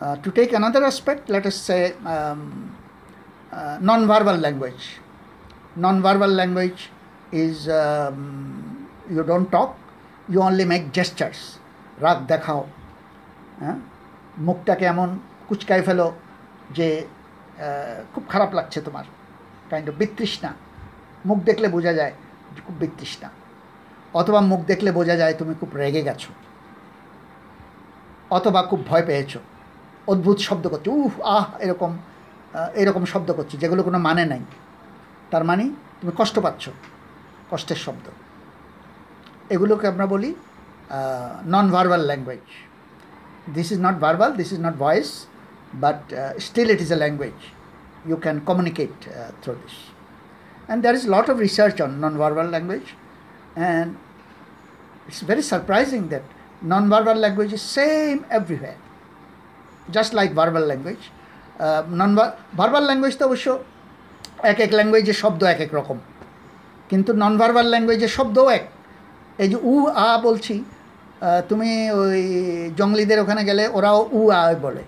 Uh, to take another aspect, let us say um, uh, non-verbal language. Non-verbal language is um, you don't talk, you only make gestures. রাগ দেখাও হ্যাঁ মুখটাকে এমন কুচকায় ফেলো যে খুব খারাপ লাগছে তোমার কাইন্ড অফ বিতৃষ্ণা মুখ দেখলে বোঝা যায় যে খুব বিতৃষ্ণা অথবা মুখ দেখলে বোঝা যায় তুমি খুব রেগে গেছো অথবা খুব ভয় পেয়েছ অদ্ভুত শব্দ করছে, উহ, আহ, এরকম এরকম শব্দ করছে, যেগুলো কোনো মানে নাই। তার মানে তুমি কষ্ট পাচ্ছ, কষ্টের শব্দ। এগুলোকে আমরা বলি non verbal language this is not verbal this is not voice but still it is a language you can communicate through this and there is lot lot research on non non-verbal language, and it's very surprising that non-verbal language is same everywhere. Like verbal language. Uh, non verbal language তো অবশ্য এক এক ল্যাঙ্গুয়েজের শব্দ এক এক রকম। কিন্তু non verbal ল্যাঙ্গুয়েজের শব্দও এক। এই যে উ আ বলছি তুমি ওই জঙ্গলিদের ওখানে গেলে ওরাও উ আ বলে।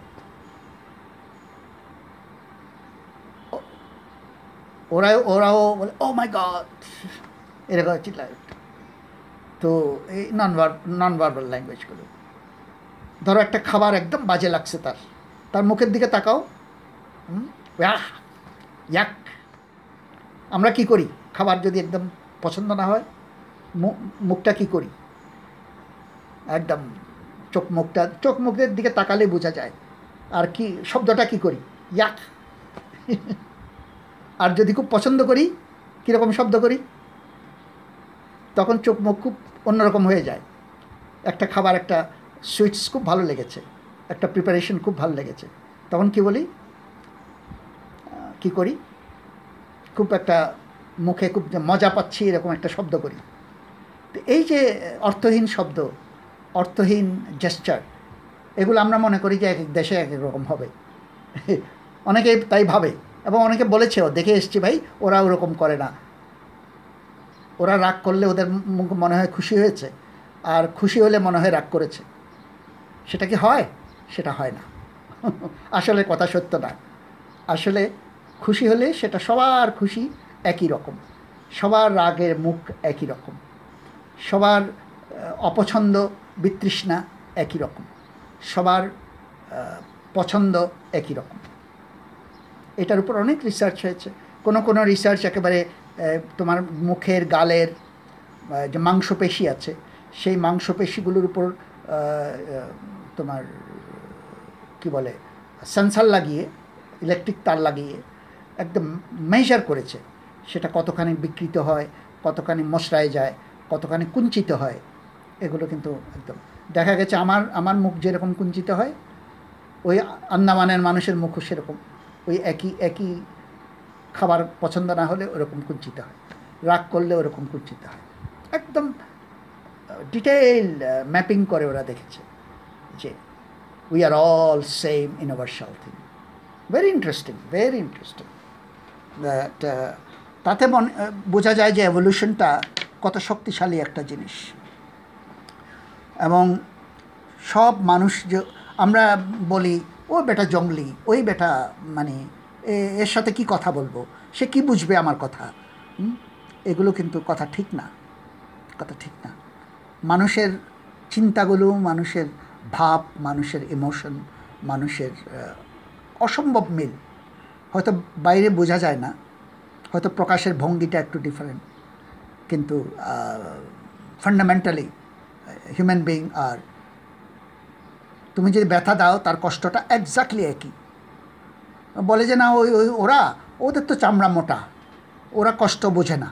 ওরাও ওরাও বলে ও মাই গড এরকম চিল্লায়। তো এই নন নন ভার্বাল ল্যাঙ্গুয়েজগুলো ধরো একটা খাবার একদম বাজে লাগছে তার। তার মুখের দিকে তাকাও। ইয়াক! আমরা কি করি? খাবার যদি একদম পছন্দ না হয় মুখটা কি করি? একদম চোখ মুখটা, চোখ মুখের দিকে তাকালে বোঝা যায়। আর কি, শব্দটা কি করি? ইয়াক! আর যদি খুব পছন্দ করি, কীরকম শব্দ করি? তখন চোখ মুখ খুব অন্যরকম হয়ে যায়। একটা খাবার, একটা সুইটস খুব ভালো লেগেছে। একটা প্রিপারেশন খুব ভালো লেগেছে। তখন কি বলি? কি করি? খুব একটা মুখে খুব মজা পাচ্ছি এরকম একটা শব্দ করি। তো এই যে অর্থহীন শব্দ, অর্থহীন জেস্টার এগুলো আমরা মনে করি যে এক এক দেশে এক এক রকম হবে। অনেকে তাই ভাবে এবং অনেকে বলেছেও, দেখে এসছি ভাই ওরা ওরকম করে না। ওরা রাগ করলে ওদের মনে হয় খুশি হয়েছে। আর খুশি হলে মনে হয় রাগ করেছে। সেটা কি হয়? সেটা হয় না। আসলে কথা সত্য না। আসলে খুশি হলে সেটা সবার খুশি একই রকম। সবার রাগের মুখ একই রকম। সবার অপছন্দ বিতৃষ্ণা একই রকম। সবার পছন্দ একই রকম। এটার উপর অনেক রিসার্চ হয়েছে। কোনো কোনো রিসার্চ একেবারে তোমার মুখের, গালের যে মাংসপেশি আছে, সেই মাংসপেশিগুলোর উপর তোমার, কি বলে সেন্সার লাগিয়ে ইলেকট্রিক তার লাগিয়ে একদম মেজার করেছে সেটা কতখানি বিকৃত হয়, কতখানি মশরায় যায়, কতখানি কুঞ্চিত হয়, এগুলো কিন্তু একদম। দেখা গেছে আমার আমার মুখ যেরকম কুঞ্চিত হয়, ওই আন্দামানের মানুষের মুখও সেরকম। ওই একই একই খাবার পছন্দ না হলে ওরকম কুঞ্চিত হয়। রাগ করলে ওরকম কুঞ্চিত হয়। একদম ডিটেইল ম্যাপিং করে ওরা দেখেছে যে we are all same universal thing very interesting very interesting that তাতে মনে বোঝা যায় যে এভলিউশনটা কত শক্তিশালী একটা জিনিস। এবং সব মানুষ যে, আমরা বলি, ও বেটা জঙ্গলি, ওই বেটা মানে এর সাথে কি কথা বলব? সে কি বুঝবে আমার কথা? এগুলো কিন্তু কথা ঠিক না, কথা ঠিক না। মানুষের চিন্তাগুলো, মানুষের ভাব, মানুষের ইমোশন মানুষের অসম্ভব মিল। হয়তো বাইরে বোঝা যায় না, হয়তো প্রকাশের ভঙ্গিটা একটু ডিফারেন্ট কিন্তু ফান্ডামেন্টালি হিউম্যান বিং আর তুমি যদি ব্যথা দাও, তার কষ্টটা একজাক্টলি একই। বলে যে না, ওই ওই, ওরা, ওদের তো চামড়া মোটা, ওরা কষ্ট বোঝে না।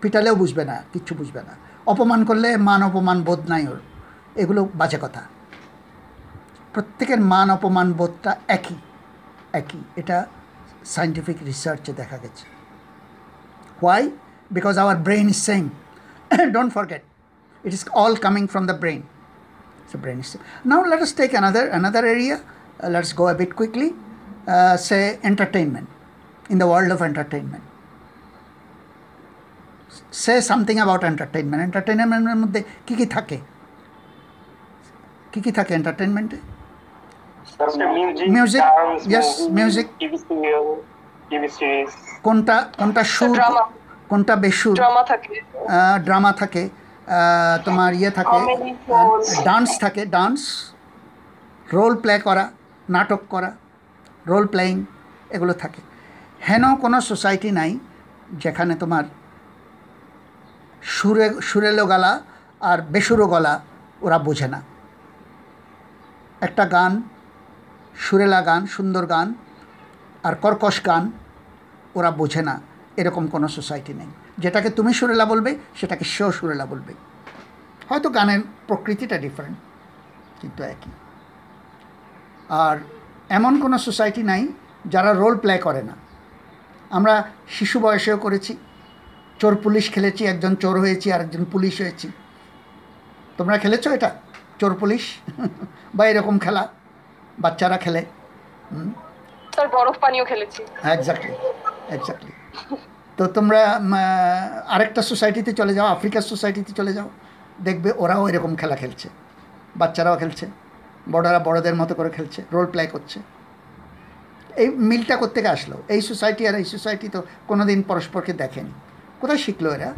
পিটালেও বুঝবে না, কিচ্ছু বুঝবে না। অপমান করলে মান অপমান বোধ নাই ওর। এগুলো বাজে কথা। প্রত্যেকের মান অপমান বোধটা একই একই। এটা সায়েন্টিফিক রিসার্চে দেখা গেছে। Why because our brain is same don't forget it is all coming from the brain brain is now let us take another another area let's go a bit quickly say entertainment in the world of entertainment say something about entertainment এন্টারটেনমেন্টের মধ্যে কি কি থাকে? কি কি থাকে এন্টারটেনমেন্টে music yes music কোনটা কোনটা সুর কোনটা বেসুর ড্রামা থাকে। তোমার ইয়ে থাকে। ডান্স থাকে ডান্স রোল প্লে করা নাটক করা রোল প্লেয়িং এগুলো থাকে। হেন কোনো সোসাইটি নাই যেখানে তোমার সুরে, সুরেলো গলা আর বেসুরো গলা ওরা বোঝে না। একটা গান, সুরেলা গান, সুন্দর গান আর কর্কশ গান ওরা বোঝে না, এরকম কোনো সোসাইটি নেই। যেটাকে তুমি সুরেলা বলবে, সেটাকে সেও সুরেলা বলবে। হয়তো গানের প্রকৃতিটা ডিফারেন্ট কিন্তু একই। আর এমন কোনো সোসাইটি নাই যারা রোল প্লে করে না। আমরা শিশু বয়সেও করেছি চোর পুলিশ খেলেছি একজন চোর হয়েছি আর একজন পুলিশ হয়েছি। তোমরা খেলেছো এটা? চোর পুলিশ? বা এরকম খেলা? বাচ্চারা খেলে। স্যার বরফ পানিও খেলেছি। এক্স্যাক্টলি এক্স্যাক্টলি তো তোমরা আরেকটা সোসাইটিতে চলে যাও আফ্রিকার সোসাইটিতে চলে যাও। দেখবে ওরাও এরকম খেলা খেলছে। বাচ্চারাও খেলছে। বড়রা বড়দের মতো করে খেলছে রোল প্লে করছে। এই মিলটা কোত্থেকে আসলো? এই সোসাইটি আর এই সোসাইটি তো কোনো দিন পরস্পরকে দেখেনি। কোথায় শিখলো এরা?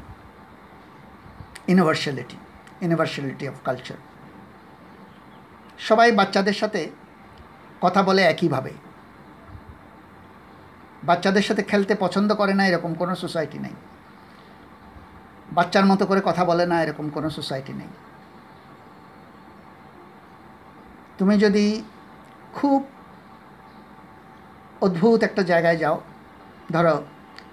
ইউনিভার্সালিটি ইউনিভার্সালিটি অফ কালচার সবাই বাচ্চাদের সাথে কথা বলে একইভাবে। বাচ্চাদের সাথে খেলতে পছন্দ করে না এরকম কোনো সোসাইটি নেই। বাচ্চার মতো করে কথা বলে না এরকম কোনো সোসাইটি নেই। তুমি যদি খুব অদ্ভুত একটা জায়গায় যাও, ধরো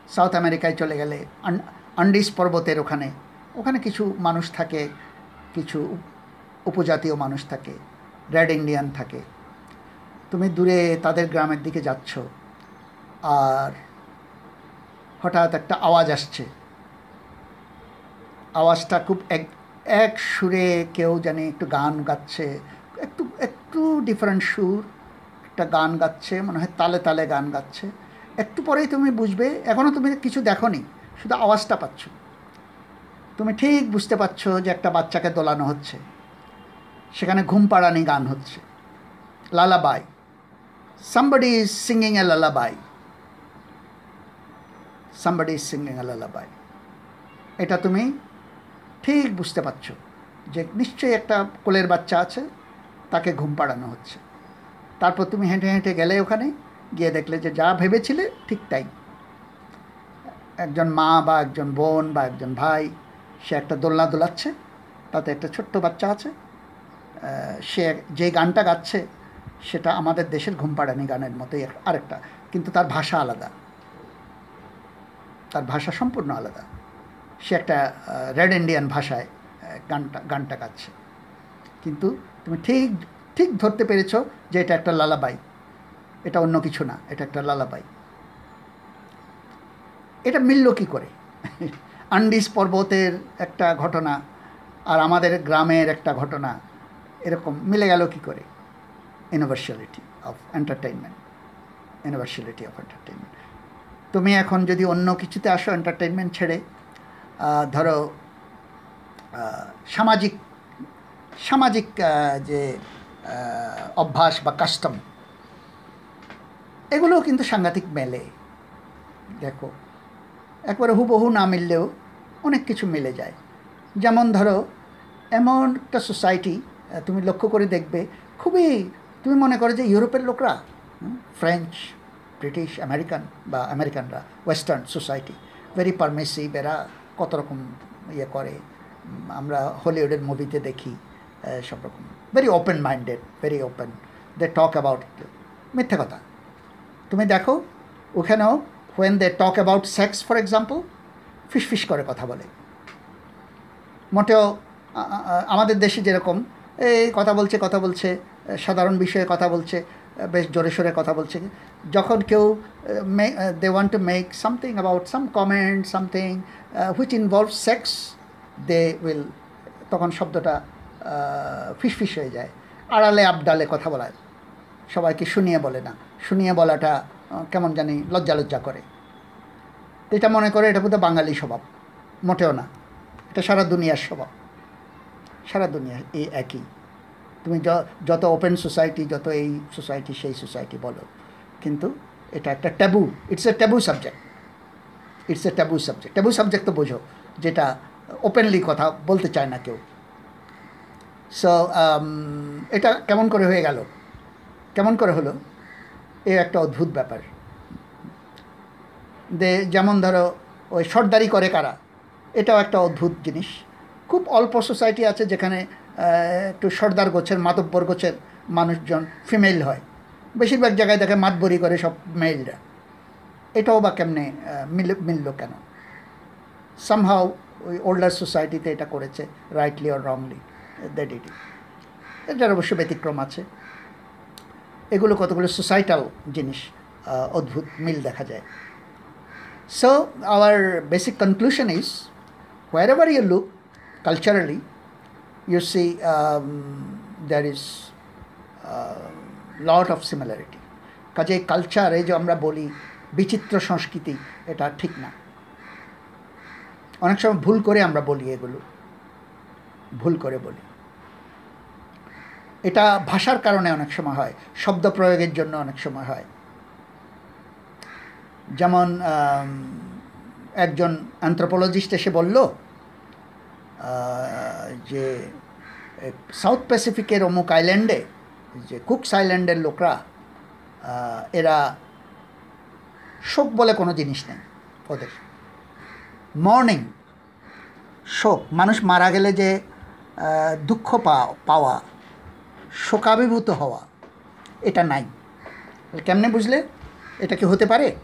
সাউথ আমেরিকায় চলে গেলে, আন- আন্ডিস পর্বতের ওখানে ওখানে কিছু মানুষ থাকে, কিছু উপজাতীয় মানুষ থাকে, রেড ইন্ডিয়ান থাকে। তুমি দূরে তাদের গ্রামের দিকে যাচ্ছ, আর হঠাৎ একটা আওয়াজ আসছে। আওয়াজটা খুব এক এক সুরে কেউ জানি একটু গান গাচ্ছে, একটু একটু ডিফারেন্ট সুর, একটা গান গাচ্ছে, মনে হয় তালে তালে গান গাচ্ছে। একটু পরেই তুমি বুঝবে এখনও তুমি কিছু দেখো নি শুধু আওয়াজটা পাচ্ছ। তুমি ঠিক বুঝতে পারছ যে একটা বাচ্চাকে দোলানো হচ্ছে। সেখানে ঘুম পাড়ানি গান হচ্ছে। লালাবাই। Somebody is singing a lullaby. Somebody is singing a lullaby. এটা তুমি ঠিক বুঝতে পারছ যে নিশ্চয়ই একটা কোলের বাচ্চা আছে, তাকে ঘুম পাড়ানো হচ্ছে। তারপর তুমি হেঁটে হেঁটে গেলে ওখানে গিয়ে দেখলে যে যা ভেবেছিলে ঠিক তাই। একজন মা বা একজন বোন বা একজন ভাই, সে একটা দোলনা দোলাচ্ছে, তাতে একটা ছোট্ট বাচ্চা আছে সে যে গানটা গাচ্ছে, সেটা আমাদের দেশের ঘুমপাড়ানি গানের মতোই আরেকটা, কিন্তু তার ভাষা আলাদা। তার ভাষা সম্পূর্ণ আলাদা। সে একটা রেড ইন্ডিয়ান ভাষায় গানটা গানটা গাচ্ছে। কিন্তু তুমি ঠিক ঠিক ধরতে পেরেছ যে এটা একটা লালাবাই। এটা অন্য কিছু না, এটা একটা লালাবাই। এটা মিলল কি করে? আন্ডিস পর্বতের একটা ঘটনা আর আমাদের গ্রামের একটা ঘটনা, এরকম মিলে গেল কি করে? Universality of entertainment universality of entertainment তুমি এখন যদি অন্য কিছুতে আসো এন্টারটেইনমেন্ট ছেড়ে ধরো সামাজিক সামাজিক যে অভ্যাস বা কাস্টম এগুলোও কিন্তু সাংঘাতিক মেলে। দেখো, একবারে হুবহু না মিললেও অনেক কিছু মিলে যায়। যেমন ধরো, এমন একটা সোসাইটি তুমি লক্ষ্য করে দেখবে, খুবই, তুমি মনে করো যে ইউরোপের লোকরা ফ্রেঞ্চ ব্রিটিশ আমেরিকান বা আমেরিকানরা ওয়েস্টার্ন সোসাইটি ভেরি পারমিসিভ এরা কত রকম ইয়ে করে আমরা হলিউডের মুভিতে দেখি সব রকম। Very open minded very open they talk about মিথ্যে কথা। তুমি দেখো, ওখানেও when they talk about sex for example ফিস ফিস করে কথা বলে। মোটেও আমাদের দেশে যেরকম, এই কথা বলছে কথা বলছে, সাধারণ বিষয়ে কথা বলছে, বেশ জোরে সোরে কথা বলছে। যখন কেউ they want to make something about some comment something which involve sex they will তখন শব্দটা ফিসফিস হয়ে যায়। আড়ালে, আবডালে কথা বলা সবাইকে শুনিয়ে বলে না। শুনিয়ে বলাটা কেমন জানি লজ্জা লজ্জা করে। এটা মনে করে এটা বোধহয় বাঙালি স্বভাব, মোটেও না। এটা সারা দুনিয়ার স্বভাব। সারা দুনিয়া এই একই। তুমি যত ওপেন সোসাইটি যত এই সোসাইটি সেই সোসাইটি বলো। কিন্তু এটা একটা taboo it's a taboo subject it's a taboo subject taboo subject তো বোঝো, যেটা ওপেনলি কথা বলতে চায় না কেউ। সো এটা কেমন করে হয়ে গেল? কেমন করে হলো? এ একটা অদ্ভুত ব্যাপার। দে, যেমন ধরো, ওই সর্দারি করে কারা, এটাও একটা অদ্ভুত জিনিস। খুব অল্প সোসাইটি আছে যেখানে একটু সর্দার গোছের, মাতব্বর গোছের মানুষজন ফিমেল হয়। বেশিরভাগ জায়গায় দেখে মাতবরি করে সব মেলরা এটাও বা কেমনে মিল, মিলল কেন? সামহাও ওই ওল্ডার সোসাইটিতে এটা করেছে rightly or wrongly that it এটার অবশ্য ব্যতিক্রম আছে। এগুলো কতগুলো সোসাইটাল জিনিস অদ্ভুত মিল দেখা যায়। So our basic conclusion is wherever you look culturally you see there is lot of similarity কাজে কালচার এই যে আমরা বলি, বিচিত্র সংস্কৃতি, এটা ঠিক না। অনেক সময় ভুল করে আমরা বলি এগুলো। ভুল করে বলি। এটা ভাষার কারণে অনেক সময় হয়, শব্দ প্রয়োগের জন্য অনেক সময় হয়। যেমন একজন অ্যান্থ্রোপোলজিস্ট এসে বলল যে সাউথ প্যাসিফিকের অমুক আইল্যান্ডে যে কুকস আইল্যান্ডের লোকরা এরা শোক বলে কোনো জিনিস নেই ওদের। মর্নিং শোক, মানুষ মারা গেলে যে দুঃখ পাও পাওয়া শোকাভিভূত হওয়া, এটা নাই। কেমনে বুঝলে? এটা কি হতে পারে?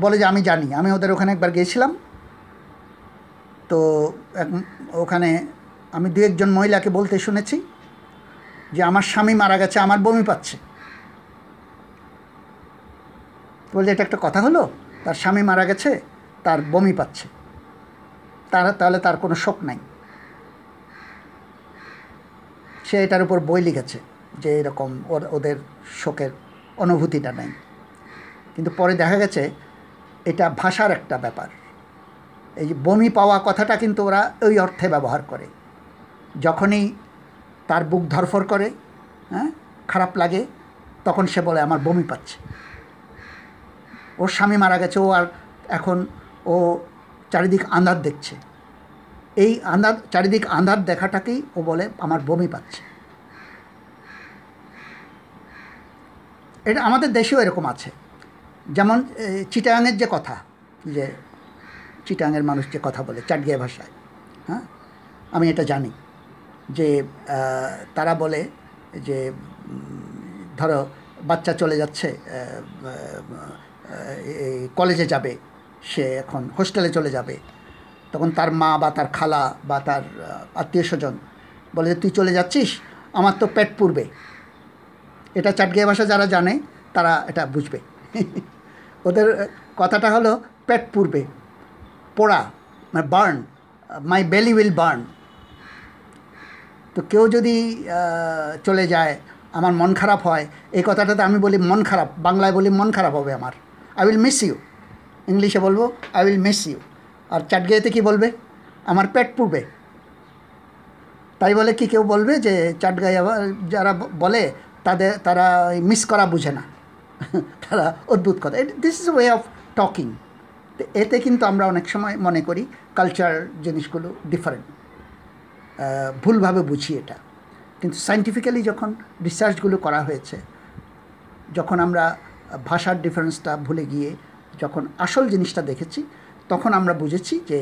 বলে যে আমি জানি। আমি ওদের ওখানে একবার গিয়েছিলাম। তো এক- ওখানে আমি দু একজন মহিলাকে বলতে শুনেছি যে আমার স্বামী মারা গেছে, আমার বমি পাচ্ছে। বলছে এটা একটা কথা হলো? তার স্বামী মারা গেছে, তার বমি পাচ্ছে। তার, তাহলে তার কোনো শোক নাই। সে এটার উপর বই লিখেছে যে এরকম ওদের শোকের অনুভূতিটা নেই। কিন্তু পরে দেখা গেছে এটা ভাষার একটা ব্যাপার। এই যে বমি পাওয়া কথাটা কিন্তু ওরা ওই অর্থে ব্যবহার করে। যখনই তার বুক ধরফর করে হ্যাঁ খারাপ লাগে, তখন সে বলে, আমার বমি পাচ্ছে। ওর স্বামী মারা গেছে, ও আর এখন ও চারিদিক আন্ধার দেখছে। এই আন্ধার চারিদিক আন্ধার দেখাটাকেই ও বলে আমার বমি পাচ্ছে। এটা আমাদের দেশেও এরকম আছে। যেমন এ, চিটাগাংয়ের যে কথা যে চিটাগাংয়ের মানুষ যে কথা বলে চাটগিয়া ভাষায় হ্যাঁ? আমি এটা জানি। যে তারা বলে যে ধরো বাচ্চা চলে যাচ্ছে কলেজে যাবে সে এখন হোস্টেলে চলে যাবে তখন তার মা বা তার খালা বা তার আত্মীয় স্বজন বলে যে, তুই চলে যাচ্ছিস? আমার তো পেট পুড়বে। এটা চাটগিয়া ভাষা যারা জানে, তারা এটা বুঝবে। ওদের কথাটা হলো, পেট পুড়বে, পোড়া মানে burn, my belly will burn. তো কেউ যদি চলে যায়, আমার মন খারাপ হয়, এই কথাটাতে আমি বলি, মন খারাপ, বাংলায় বলি, মন খারাপ হবে আমার। I will miss you. ইংলিশে বলব, আই উইল মিস ইউ। আর চাটগিয়াতে কি বলবে? আমার পেট পুড়বে। তাই বলে কি কেউ বলবে যে চাটগাঁয়া যারা বলে তাদের, তারা মিস করা বুঝে না। তারা অদ্ভুত কথা। This is way of talking এতে কিন্তু আমরা অনেক সময় মনে করি কালচার জিনিসগুলো ডিফারেন্ট ভুলভাবে বুঝি এটা। কিন্তু সাইন্টিফিক্যালি যখন রিসার্চগুলো করা হয়েছে, যখন আমরা ভাষার ডিফারেন্সটা ভুলে গিয়ে যখন আসল জিনিসটা দেখেছি তখন আমরা বুঝেছি যে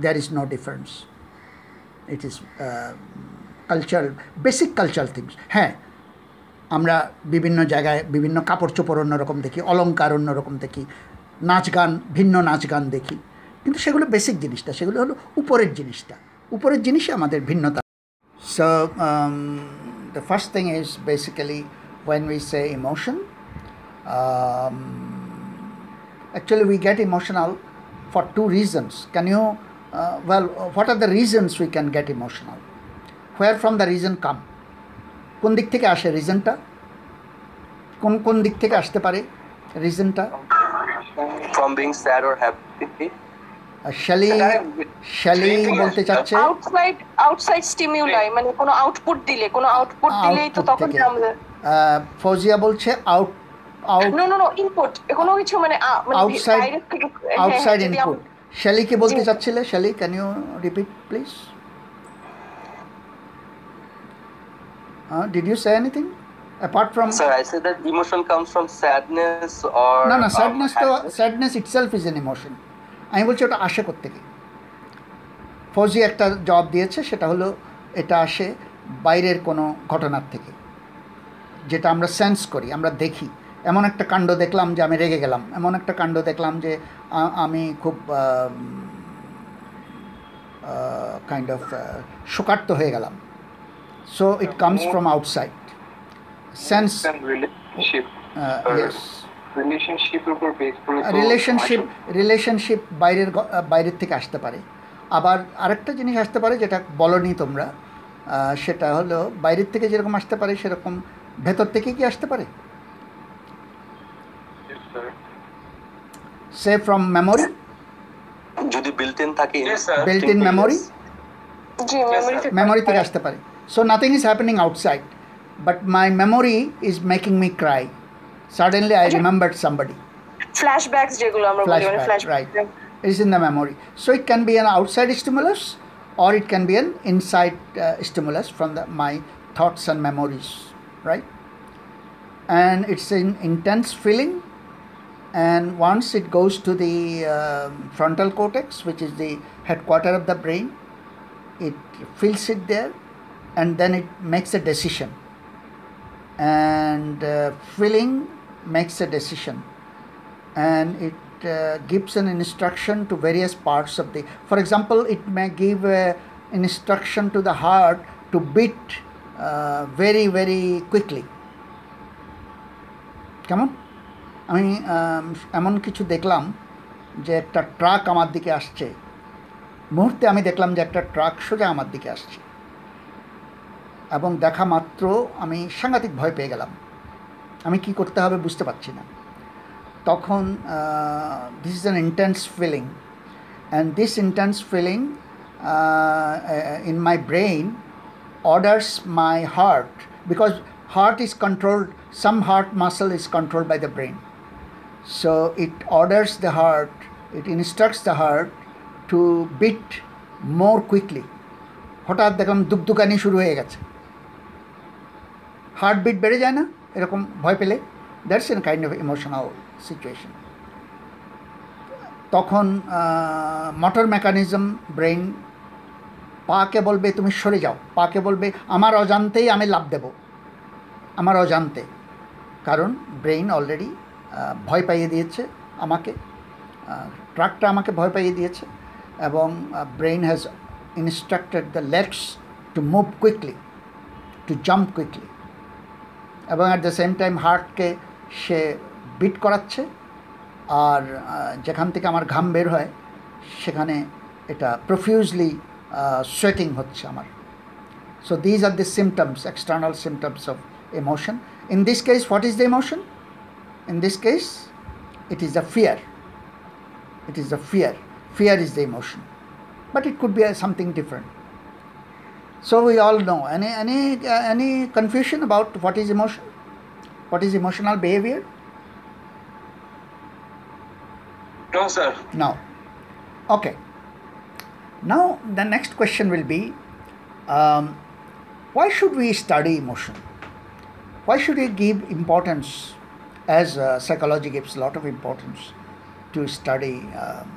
there is no difference it is culture basic cultural things হ্যাঁ আমরা বিভিন্ন জায়গায় বিভিন্ন কাপড় চোপড় অন্যরকম দেখি অলঙ্কার অন্যরকম দেখি নাচ গান ভিন্ন নাচ গান দেখি। কিন্তু সেগুলো বেসিক জিনিসটা সেগুলো হলো উপরের জিনিসটা। উপরের জিনিসই আমাদের ভিন্নতা। So the first thing is basically when we say um, actually we get emotional for two reasons can you uh, well what are the reasons we can get emotional where from the reason come কোন দিক থেকে আসে রিজনটা কোন কোন দিক থেকে আসতে পারে রিজনটা from being sad or happy শ্যালি শ্যালি বলতে চাচ্ছে আউটসাইড আউটসাইড স্টিমিউলাই মানে কোনো আউটপুট দিলে কোনো আউটপুট দিলেই তো Output তখন আহ, ফৌজিয়া বলছে out no no no input কোনো কিছু মানে মানে হ্যাঁ, আউটসাইড ইনপুট শ্যালি কি বলতে চাচ্ছিলে? Shelly can you repeat please did you say anything apart from Sir, I said that emotion comes from sadness or না না um, sadness to happiness. Sadness itself is an emotion আমি বলছি ওটা আসে থেকে ফৌজি একটা জবাব দিয়েছে সেটা হলো এটা আসে বাইরের কোনো ঘটনার থেকে। যেটা আমরা সেন্স করি আমরা দেখি। এমন একটা কাণ্ড দেখলাম যে আমি রেগে গেলাম। এমন একটা কাণ্ড দেখলাম যে আমি খুব কাইন্ড অফ শোকার্ত হয়ে গেলাম। So it comes from outside sense relationship relationship বাইরের বাইরের থেকে আসতে পারে। আবার আরেকটা জিনিস আসতে পারে যেটা বলনি তোমরা সেটা হলো বাইরের থেকে যেরকম আসতে পারে সেরকম ভেতর থেকে কি আসতে পারে? সে ফ্রম মেমোরি যদি built in থাকে Yes, sir. built in memory G memory থেকে মেমোরি থেকে আসতে পারে so nothing is happening outside but my memory is making me cry suddenly I remembered somebody flashbacks যেগুলো আমরা বলি মানে Flashback, flashback right. is in the memory. So it can be an outside stimulus or it can be an inside uh, stimulus from the, my thoughts and memories, right? And it's an intense feeling. and once it goes to the uh, frontal cortex which is the headquarter of the brain it fills it there and then it makes a decision. And uh, filling makes a decision. And it uh, gives an instruction to various parts of the for example it may give an instruction to the heart to beat uh, very very quickly. Come on. আম, এমন কিছু দেখলাম যে একটা truck আমার দিকে আসছে। মুহূর্তে আমি দেখলাম যে একটা ট্রাক সোজা আমার দিকে আসছে। এবং দেখা মাত্র আমি সাংঘাতিক ভয় পেয়ে গেলাম। আমি কি করতে হবে বুঝতে পারছি না। তখন this is an intense feeling and this intense feeling in my brain orders my heart because heart is controlled some heart muscle is controlled by the brain. So it orders the heart, it instructs the heart to beat more quickly. হঠাৎ দেখলাম দুকদুকানি শুরু হয়ে গেছে। Heartbeat বেড়ে যায় না, এরকম ভয় পেলে। That's an kind of emotional situation তখন মোটর মেকানিজম ব্রেইন পাকে বলবে, তুমি সরে যাও। পাকে বলবে, আমার অজান্তেই আমি লাভ দেব। আমার অজান্তে। কারণ ব্রেইন অলরেডি ভয় পাইয়ে দিয়েছে আমাকে। ট্রাকটা আমাকে ভয় পাইয়ে দিয়েছে এবং brain has instructed the legs to move quickly to jump quickly এবং অ্যাট দ্য সেম টাইম হার্টকে সে বিট করাচ্ছে আর যেখান থেকে আমার ঘাম বের হয় সেখানে এটা প্রফিউজলি সোয়েটিং হচ্ছে আমার। So these are the symptoms external symptoms of emotion. In this case, what is the emotion? In this case it is the fear. It is the fear. Fear is the emotion. But it could be uh, something different. So we all know. Any any uh, any confusion about what is emotion? What is emotional behavior? No, sir. no. Okay. Now the next question will be um, why should we study emotion? Why should we give importance as uh, psychology gives a lot of importance to study um,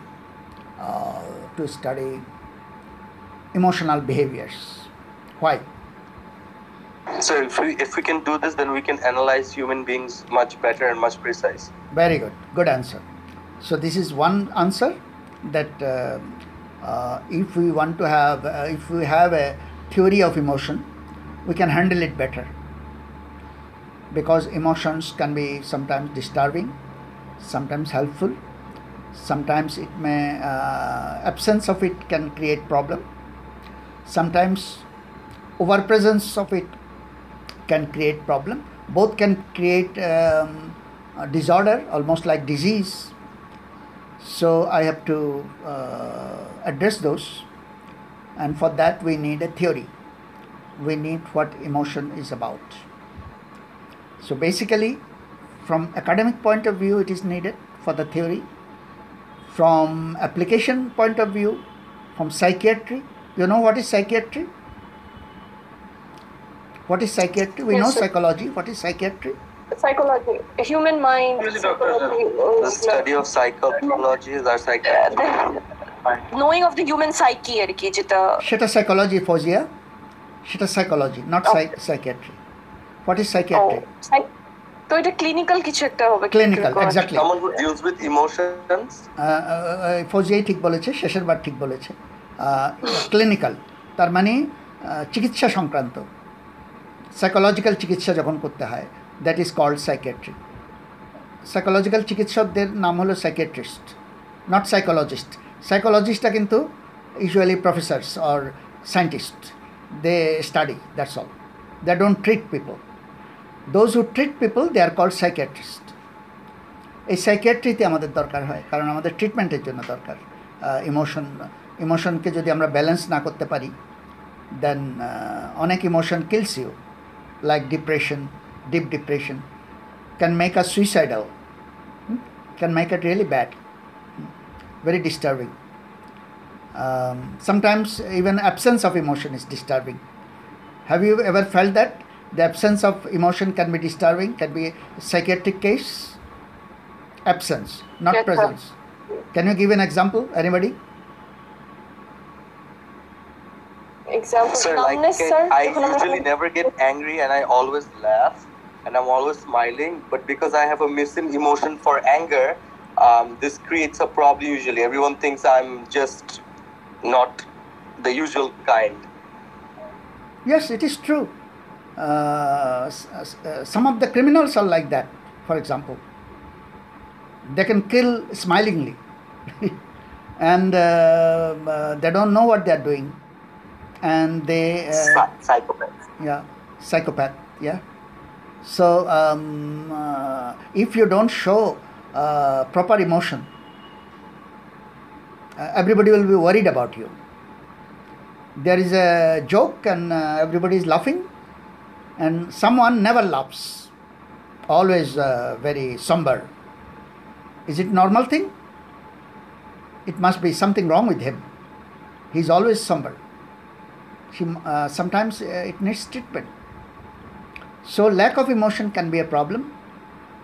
uh, to study emotional behaviors. Why? So if we if we can do this, then we can analyze human beings much better and much precise. very good. Good answer. So this is one answer that uh, uh, if we want to have uh, if we have a theory of emotion we can handle it better because emotions can be sometimes disturbing sometimes helpful sometimes it may uh, absence of it can create problem sometimes overpresence of it can create problem both can create um, disorder almost like disease So I have to uh, address those, and for that we need a theory. We need what emotion is about. So basically, from academic point of view, it is needed for the theory. From application point of view, from psychiatry, you know what is psychiatry? What is psychiatry? We yes, know sir. psychology. What is psychiatry? Psychology, human mind. The study of psychology is our psychiatry. Knowing of the human psyche, Shita psychology, Fozia. Shita psychology, not oh. psych- psychiatry. What is O psychiatry psych- তো এটা clinical কিছু একটা হবে clinical exactly Someone who deals with emotions. ফৌজিয়াই ঠিক বলেছে শেষের বার ঠিক বলেছে। ক্লিনিক্যাল তার মানে আহ, চিকিৎসা সংক্রান্ত। সাইকোলজিক্যাল চিকিৎসা যখন করতে হয় that is called psychiatry psychological চিকিৎসকদের নাম হলো সাইকিয়াট্রিস্ট নট সাইকোলজিস্ট সাইকোলজিস্টটা কিন্তু usually professors or scientist they study that's all they don't treat people those who treat people they are called psychiatrist এই সাইকিয়াট্রিতে আমাদের দরকার হয় কারণ আমাদের ট্রিটমেন্টের জন্য দরকার। ইমোশন ইমোশনকে যদি আমরা ব্যালেন্স না করতে পারি দেন অনেক emotion kills you like depression deep depression can make a suicidal can make it really bad disturbing. Um, sometimes even absence of emotion is disturbing. Have you ever felt that? The absence of emotion can be disturbing, can be psychiatric case. Absence, not yes, presence. Sir. Can you give an example? Anybody? Example, sir, like, sir. I usually never get angry and I always laugh and I'm always smiling, but because I have a missing emotion for anger, um, this creates a problem usually. Everyone thinks I'm just not the usual kind. Yes, it is true. Uh, s- uh, some of the criminals are like that, for example. They can kill smilingly. and uh, uh, they don't know what they are doing. And they, uh, psychopath. yeah, psychopath, yeah. So um, uh, if you don't show uh, proper emotion, uh, everybody will be worried about you. There is a joke and uh, everybody is laughing, and someone never laughs, always uh, very somber. Is it normal thing? It must be something wrong with him. He's always somber. She, uh, sometimes uh, it needs treatment. So lack of emotion can be a problem.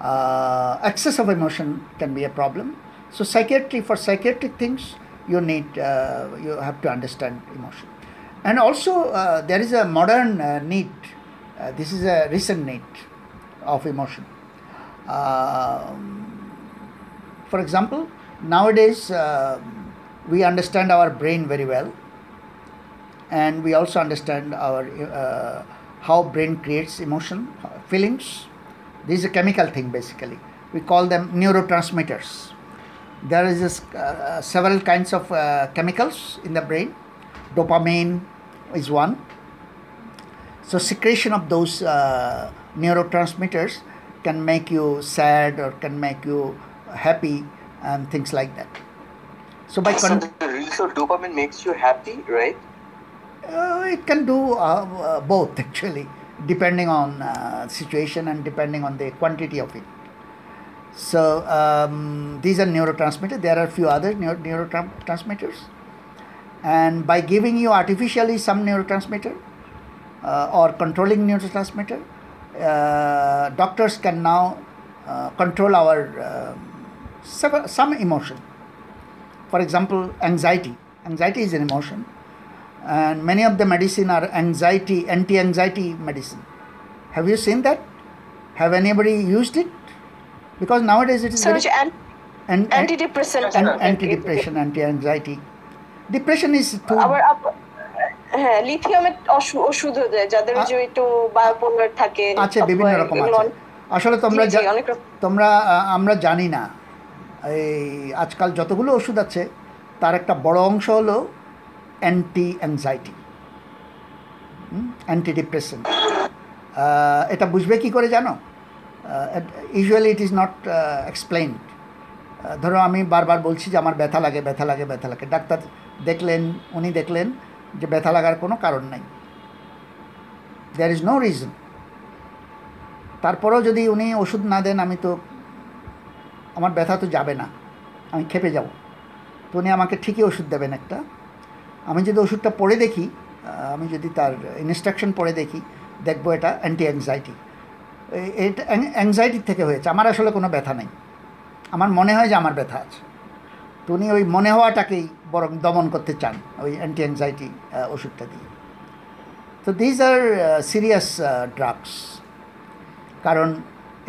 Uh, excess of emotion can be a problem. So psychiatry for psychiatric things you need uh, you have to understand emotion. And also uh, there is a modern need. Uh, this is a recent need of emotion. Um, for example, nowadays uh, we understand our brain very well and we also understand our uh, how brain creates emotion feelings. This is a chemical thing basically. We call them neurotransmitters. There is this, uh, several kinds of uh, chemicals in the brain. Dopamine is one so secretion of those uh, neurotransmitters can make you sad or can make you happy and things like that so by So con- the release of dopamine makes you happy, right? Uh, it can do uh, uh, both actually, depending on uh, situation and depending on the quantity of it. So um, these are neurotransmitters. There are a few other neuro- neurotransmitters, and by giving you artificially some neurotransmitter uh, or controlling neurotransmitter, uh, doctors can now uh, control our some emotion. For example, anxiety. Anxiety is an emotion, and many of the medicine are anxiety, anti-anxiety medicine. Have you seen that? Have anybody used it? Because nowadays it is so very, an, an, antidepressant, an, antidepressant, anti-anxiety. Depression is too, our, হ্যাঁ লিথিয়ামের ওষুধ দেয় যাদের যে একটু bipolar থাকে আছে বিভিন্ন রকম আছে। আসলে তোমরা। তোমরা আমরা জানি না। এই আজকাল যতগুলো ওষুধ আছে তার একটা বড় অংশ হলো অ্যান্টি অ্যাংজাইটি অ্যান্টি ডিপ্রেশন এটা বুঝবে কি করে জানো? Usually it is not explained ধরো আমি বারবার বলছি যে আমার ব্যথা লাগে ব্যথা লাগে ব্যথা লাগে। ডাক্তার দেখলেন উনি দেখলেন যে ব্যথা লাগার কোনো কারণ নাই। দেয়ার ইজ নো রিজন তারপরেও যদি উনি ওষুধ না দেন, আমি তো, আমার ব্যথা তো যাবে না, আমি খেপে যাব। তো উনি আমাকে ঠিকই ওষুধ দেবেন একটা। আমি যদি ওষুধটা পড়ে দেখি আমি যদি তার ইনস্ট্রাকশন পড়ে দেখি, দেখব এটা অ্যান্টি অ্যাংজাইটি এটা অ্যাংজাইটির থেকে হয়েছে। আমার আসলে কোনো ব্যথা নেই। আমার মনে হয় যে আমার ব্যথা আছে। তো উনি ওই মনে হওয়াটাকেই বরং দমন করতে চান ওই অ্যান্টি অ্যাংজাইটি ওষুধটা দিয়ে তো দিজ আর সিরিয়াস ড্রাগস কারণ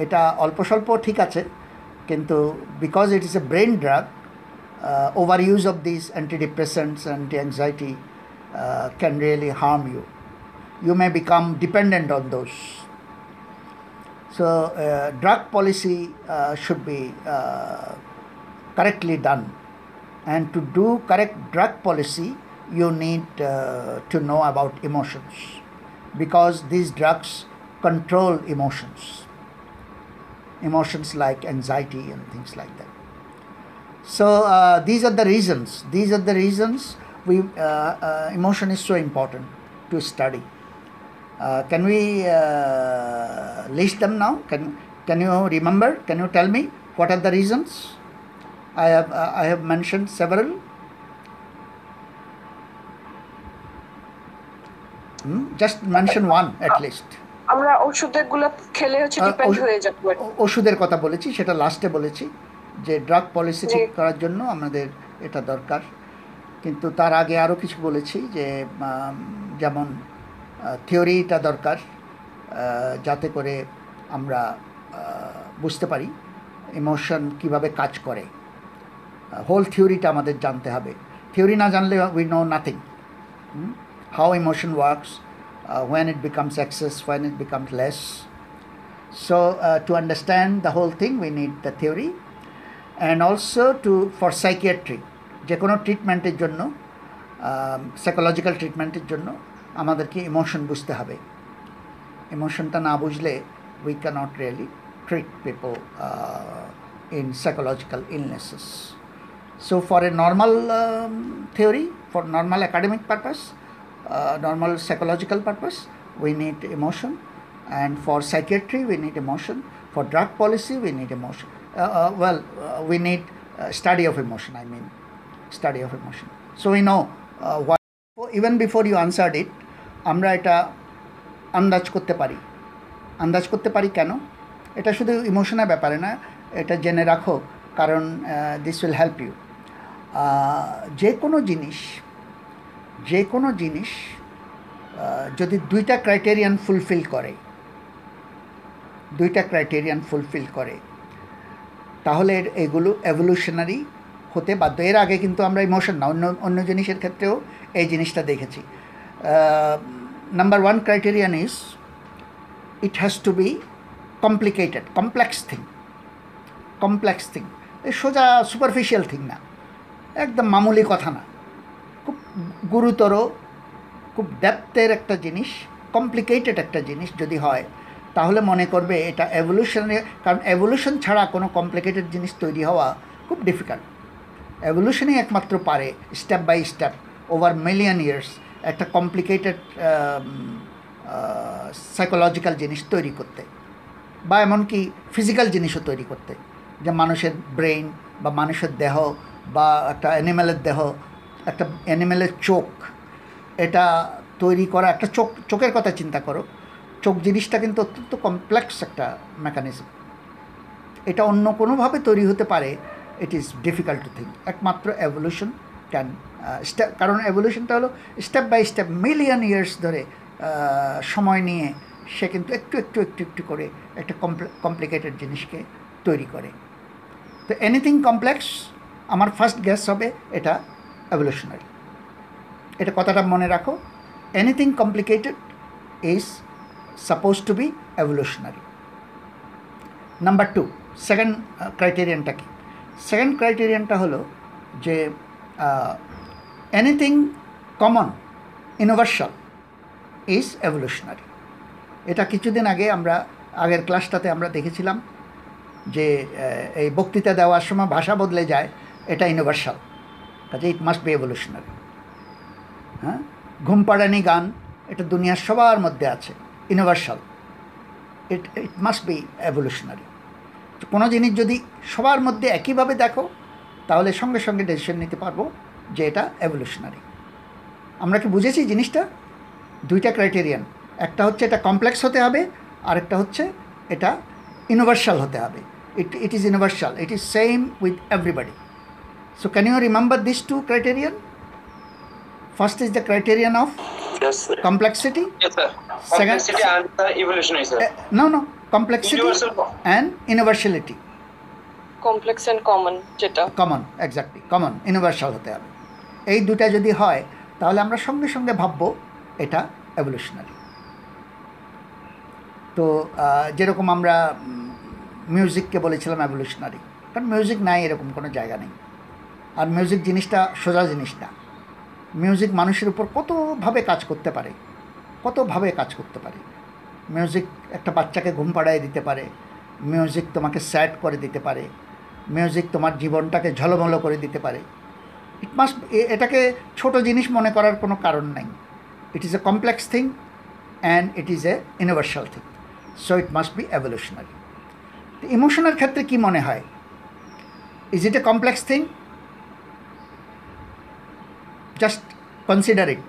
এটা অল্প স্বল্প ঠিক আছে কিন্তু because it is a brain drug over use of this antidepressants anti anxiety can really harm you you may become dependent on those. Policy uh, should be uh, correctly done. And to do correct drug policy, you need uh, to know about emotions because these drugs control emotions. Emotions like anxiety and things like that. So, uh, these are the reasons. These are the reasons we uh, uh, emotion is so important to study. Uh, can we uh, list them now? Can Can you remember? Can you tell me what are the reasons? I have uh, I have mentioned several. Hmm? Just mention one at least. আমরা ওষুধেরগুলো খেলে হচ্ছে depend ওষুধ- হয়ে যাব ওষুধের কথা বলেছি সেটা লাস্টে বলেছি যে ড্রাগ পলিসি ঠিক করার জন্য আমাদের এটা দরকার কিন্তু তার আগে আরও কিছু বলেছি যে যেমন থিওরিটা দরকার যাতে করে আমরা বুঝতে পারি ইমোশন কীভাবে কাজ করে হোল থিওরিটা আমাদের জানতে হবে। থিওরি না জানলে we know nothing how emotion works when it becomes excess when it becomes less. So uh, to understand the whole thing we need the theory. And also to for psychiatry যে কোনো ট্রিটমেন্টের জন্য psychological ট্রিটমেন্টের জন্য আমাদেরকে emotion বুঝতে হবে। ইমোশনটা না বুঝলে we cannot really treat people in psychological illnesses So for a normal um, theory, for normal academic purpose, uh, normal psychological purpose, we need emotion, and for psychiatry we need emotion. For drug policy we need emotion. Uh, uh, well, uh, we need uh, study of emotion. I mean, study of emotion. So we know uh, what. Even before you answered it, আমরা এটা আন্দাজ করতে পারি আন্দাজ করতে পারি কেন এটা শুধু ইমোশনের ব্যাপারে না এটা জেনে রাখো কারণ দিস উইল হেল্প ইউ যে কোনো জিনিস, যে কোনো জিনিস যদি দুইটা ক্রাইটেরিয়ান ফুলফিল করে, দুইটা ক্রাইটেরিয়ান ফুলফিল করে, তাহলে এগুলো এভলিউশনারি হতে বাধ্য। এর আগে কিন্তু আমরা ইমোশন না, অন্য অন্য জিনিসের ক্ষেত্রেও এই জিনিসটা দেখেছি। Number one criterion is it has to be complicated complex thing complex thing এই সোজা সুপারফিশিয়াল থিং না। একদম মামুলি কথা না। খুব গুরুতর, খুব ডেপথের একটা জিনিস কমপ্লিকেটেড একটা জিনিস যদি হয়, তাহলে মনে করবে এটা এভলিউশনে কারণ এভলিউশন ছাড়া কোনো কমপ্লিকেটেড জিনিস তৈরি হওয়া খুব ডিফিকাল্ট এভলিউশনই একমাত্র পারে step by step over million years একটা কমপ্লিকেটেড সাইকোলজিক্যাল জিনিস তৈরি করতে। বা এমনকি ফিজিক্যাল জিনিসও তৈরি করতে, যে মানুষের ব্রেইন বা মানুষের দেহ বা একটা অ্যানিম্যালের দেহ, একটা অ্যানিম্যালের চোখ, এটা তৈরি করা, একটা চোখ, চোখের কথা চিন্তা করো, চোখ জিনিসটা কিন্তু অত্যন্ত কমপ্লেক্স একটা মেকানিজম এটা অন্য কোনোভাবে তৈরি হতে পারে it is difficult to think একমাত্র এভলিউশন ক্যান স্টেপ কারণ এভলিউশনটা হলো step by step million years ধরে সময় নিয়ে সে কিন্তু একটু একটু একটু একটু করে একটা কমপ্লিকেটেড জিনিসকে তৈরি করে। তো এনিথিং কমপ্লেক্স আমার ফার্স্ট গ্যাস হবে এটা এভলিউশনারি এটা কথাটা মনে রাখো anything complicated is suppose to be evolutionary number two second ক্রাইটেরিয়ানটা কি? সেকেন্ড ক্রাইটেরিয়ানটা হলো যে anything common universal is evolutionary এটা কিছুদিন আগে আমরা, আগের ক্লাসটাতে আমরা দেখেছিলাম যে এই বক্তৃতা দেওয়ার সময় ভাষা বদলে যায়। এটা ইউনিভার্সাল কাজে ইট মাস্ট বি এভলিউশনারি হ্যাঁ? ঘুম পাড়ানি গান, এটা দুনিয়ার সবার মধ্যে আছে universal it it must be evolutionary কোনো জিনিস যদি সবার মধ্যে একইভাবে দেখো, তাহলে সঙ্গে সঙ্গে ডেসিশন নিতে পারব যে এটা এভলিউশনারি আমরা কি বুঝেছি জিনিসটা? দুইটা ক্রাইটেরিয়ান একটা হচ্ছে এটা কমপ্লেক্স হতে হবে, আরেকটা হচ্ছে এটা ইউনিভার্সাল হতে হবে। It it is universal it is same with everybody so can you remember this two criterion first is the criterion of Yes, sir. complexity. Yes, sir. Second- Complexity and evolutionary, sir. Uh, no no. Complexity Universal. and universality. Complex and common যেটা। Common exactly common universal হতে হবে। এই দুটা যদি হয় তাহলে আমরা সঙ্গে সঙ্গে ভাববো এটা এভলিউশনারি তো যেরকম আমরা মিউজিককে বলেছিলাম এভলিউশনারি কারণ মিউজিক নাই এরকম কোনো জায়গা নেই। আর মিউজিক জিনিসটা সোজা জিনিস না মিউজিক মানুষের উপর কতভাবে কাজ করতে পারে, কতভাবে কাজ করতে পারে। মিউজিক একটা বাচ্চাকে ঘুম পাড়ায় দিতে পারে মিউজিক তোমাকে স্যাড করে দিতে পারে মিউজিক তোমার জীবনটাকে ঝলমলো করে দিতে পারে। ইট মাস্ট এটাকে ছোট জিনিস মনে করার কোনো কারণ নাই। It is a complex thing and it is a universal thing so it must be evolutionary ইমোশনের ক্ষেত্রে কি মনে হয়? Is it a complex thing just consider it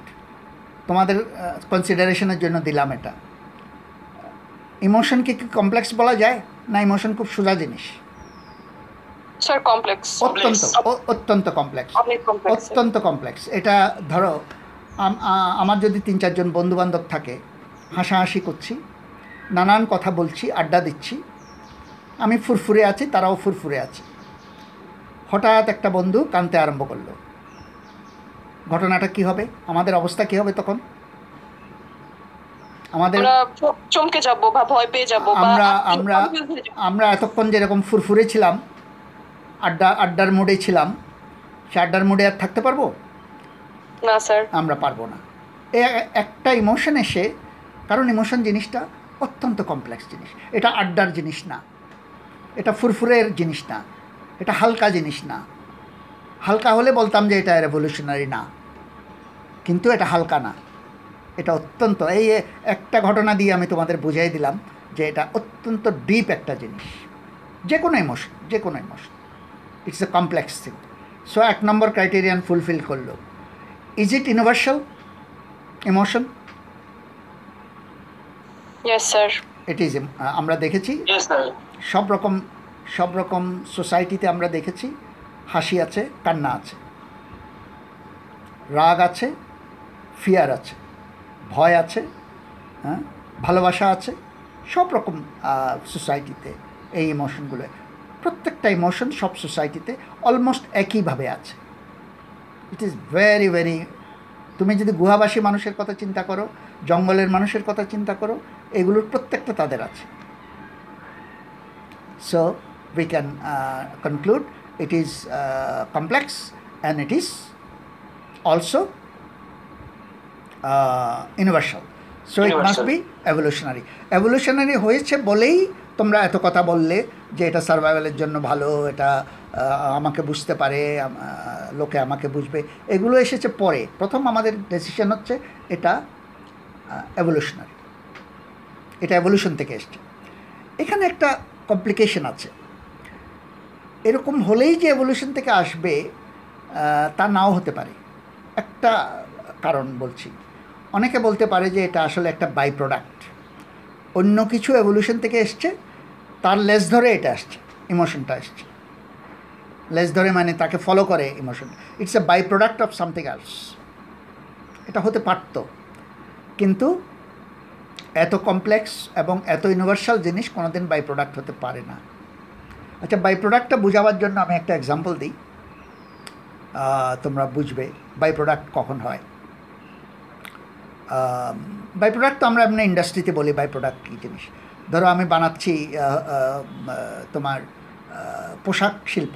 তোমাদের কনসিডারেশনের জন্য দিলাম এটা। ইমোশনকে কি কমপ্লেক্স বলা যায়? না ইমোশন খুব সোজা জিনিস? স্যার কমপ্লেক্স অত্যন্ত অত্যন্ত কমপ্লেক্স অত্যন্ত কমপ্লেক্স এটা ধরো আমার যদি তিন চারজন বন্ধুবান্ধব থাকে হাসাহাসি করছি নানান কথা বলছি আড্ডা দিচ্ছি আমি ফুরফুরে আছি তারাও ফুরফুরে আছে। হঠাৎ একটা বন্ধু কানতে আরম্ভ করল। ঘটনাটা কি হবে? আমাদের অবস্থা কি হবে তখন? আমাদের আমরা চমকে যাব বা ভয় পেয়ে যাব আমরা আমরা। আমরা এতক্ষণ যেরকম ফুরফুরে ছিলাম আড্ডা আড্ডার মোডে ছিলাম সে আড্ডার মোডে আর থাকতে পারব? না স্যার। আমরা পারব না। এ একটা ইমোশন এসে কারণ ইমোশন জিনিসটা অত্যন্ত কমপ্লেক্স জিনিস। এটা আড্ডার জিনিস না। এটা ফুরফুরের জিনিস না। এটা হালকা জিনিস না। হালকা হলে বলতাম যে এটা রেভলিউশনারি না। কিন্তু এটা হালকা না। এটা অত্যন্ত এই একটা ঘটনা দিয়ে আমি তোমাদের বুঝাই দিলাম যে এটা অত্যন্ত ডিপ একটা জিনিস। যে কোনো ইমোশন যে কোনো emotion it's a complex thing so এক নম্বর ক্রাইটেরিয়ান ফুলফিল করল। Is it universal emotion it is আমরা দেখেছি? সব রকম সব রকম সোসাইটিতে আমরা দেখেছি। হাসি আছে কান্না আছে। রাগ আছে ফিয়ার আছে, ভয় আছে হ্যাঁ ভালোবাসা আছে, সব রকম সোসাইটিতে এই ইমোশনগুলো প্রত্যেকটা ইমোশন সব সোসাইটিতে অলমোস্ট একইভাবে আছে। ইট ইজ ভেরি ভেরি তুমি যদি গুহাবাসী মানুষের কথা চিন্তা করো, জঙ্গলের মানুষের কথা চিন্তা করো, এগুলোর প্রত্যেকটা তাদের আছে। So we can conclude it is complex and it and it uh, universal. So it must be evolutionary. Evolutionary হয়েছে বলেই তোমরা এত কথা বললে যে এটা সার্ভাইভালের জন্য ভালো এটা আমাকে বুঝতে পারে লোকে আমাকে বুঝবে। এগুলো এসেছে পরে। প্রথম আমাদের ডেসিশন হচ্ছে এটা এভলিউশনারি এটা এভলিউশন থেকে এসছে। এখানে একটা কমপ্লিকেশন আছে। এরকম হলেই যে এভলিউশন থেকে আসবে তা নাও হতে পারে। একটা কারণ বলছি। অনেকে বলতে পারে যে এটা আসলে একটা বাই প্রোডাক্ট অন্য কিছু এভলিউশন থেকে এসছে, তার লেস ধরে এটা আসছে ইমোশনটা আসছে। লেস ধরে মানে তাকে ফলো করে emotion it's a by product of something else এটা হতে পারত। কিন্তু এত কমপ্লেক্স এবং এত ইউনিভার্সাল জিনিস কোনোদিন বাই প্রোডাক্ট হতে পারে না। আচ্ছা বাই প্রোডাক্টটা বোঝাবার জন্য আমি একটা এক্সাম্পল দিই। তোমরা বুঝবে বাই প্রোডাক্ট কখন হয়। বাই প্রোডাক্ট তো আমরা এমনি ইন্ডাস্ট্রিতে বলি বাই প্রোডাক্ট কী জিনিস? ধরো আমি বানাচ্ছি তোমার পোশাক শিল্প।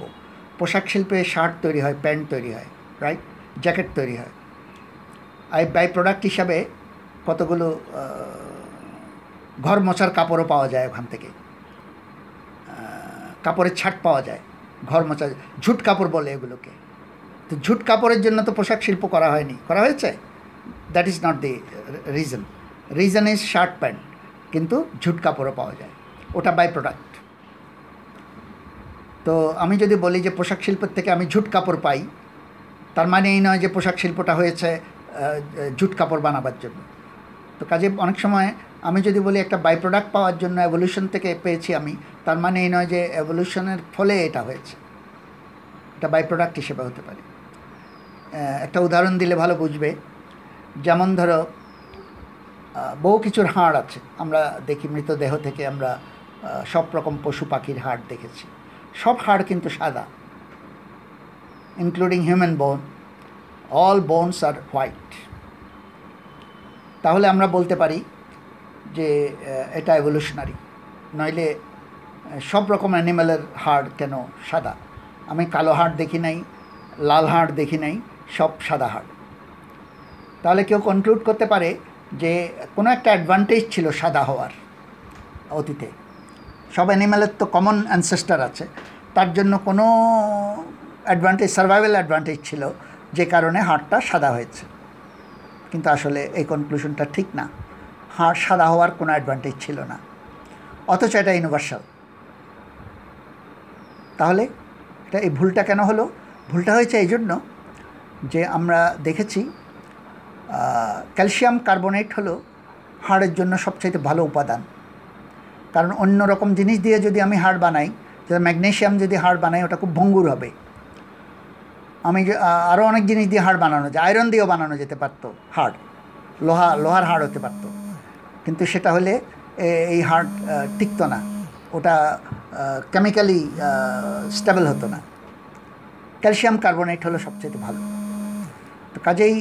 পোশাক শিল্পে শার্ট তৈরি হয় প্যান্ট তৈরি হয় রাইট জ্যাকেট তৈরি হয়। এই বাই প্রোডাক্ট হিসাবে কতগুলো ঘর মোছার কাপড়ও পাওয়া যায় ওখান থেকে। কাপড়ের ছাট পাওয়া যায়, ঘর মোচা ঝুট কাপড় বলে এগুলোকে। তো ঝুট কাপড়ের জন্য তো পোশাক শিল্প করা হয়নি। করা হয়েছে? That is not the reason reason is shirt pant কিন্তু ঝুট কাপড়ও পাওয়া যায়। ওটা বাই প্রোডাক্ট তো আমি যদি বলি যে পোশাক শিল্পের থেকে আমি ঝুট কাপড় পাই, তার মানে এই নয় যে পোশাক শিল্পটা হয়েছে জুট কাপড় বানাবার জন্য। তো কাজে অনেক সময় আমি যদি বলি একটা বাই প্রোডাক্ট পাওয়ার জন্য এভলিউশন থেকে পেয়েছি আমি, তার মানে এই নয় যে এভলিউশনের ফলে এটা হয়েছে। এটা বাই প্রোডাক্ট হিসেবে হতে পারে। একটা উদাহরণ দিলে ভালো বুঝবে। যেমন ধরো বহু কিছুর হাড় আছে। আমরা দেখি মৃতদেহ থেকে আমরা সব রকম পশু পাখির হাড় দেখেছি। সব হাড় কিন্তু সাদা including human bone all bones are white তাহলে আমরা বলতে পারি যে এটা এভলিউশনারি নইলে সব রকম অ্যানিম্যালের হাড় কেন সাদা? আমি কালো হাড় দেখি নাই, লাল হাড় দেখি নাই, সব সাদা হাড়। তাহলে কেউ কনক্লুড করতে পারে যে কোনো একটা অ্যাডভান্টেজ ছিল সাদা হওয়ার অতীতে। সব অ্যানিম্যালের তো কমন অ্যানসেস্টার আছে। তার জন্য কোনো অ্যাডভান্টেজ সার্ভাইভাল অ্যাডভান্টেজ ছিল যে কারণে হাড়টা সাদা হয়েছে। কিন্তু আসলে এই কনক্লুশনটা ঠিক না। হাড় সাদা হওয়ার কোনো অ্যাডভান্টেজ ছিল না। অথচ এটা ইউনিভার্সাল তাহলে এটা এই ভুলটা কেন হলো? ভুলটা হয়েছে এই জন্য যে আমরা দেখেছি ক্যালসিয়াম কার্বনেট হলো হাড়ের জন্য সবচাইতে ভালো উপাদান। কারণ অন্য রকম জিনিস দিয়ে যদি আমি হাড় বানাই, যেমন ম্যাগনেশিয়াম যদি হাড় বানাই, ওটা খুব ভঙ্গুর হবে। আমি আরও অনেক জিনিস দিয়ে হাড় বানানো যায়, আয়রন দিয়েও বানানো যেতে পারতো হাড়, লোহা, লোহার হাড় হতে পারতো। কিন্তু সেটা হলে এই হাড় টিকতো না, ওটা কেমিক্যালি স্টেবল হতো না। ক্যালসিয়াম কার্বোনেট হলো সবচেয়ে ভালো। তো কাজেই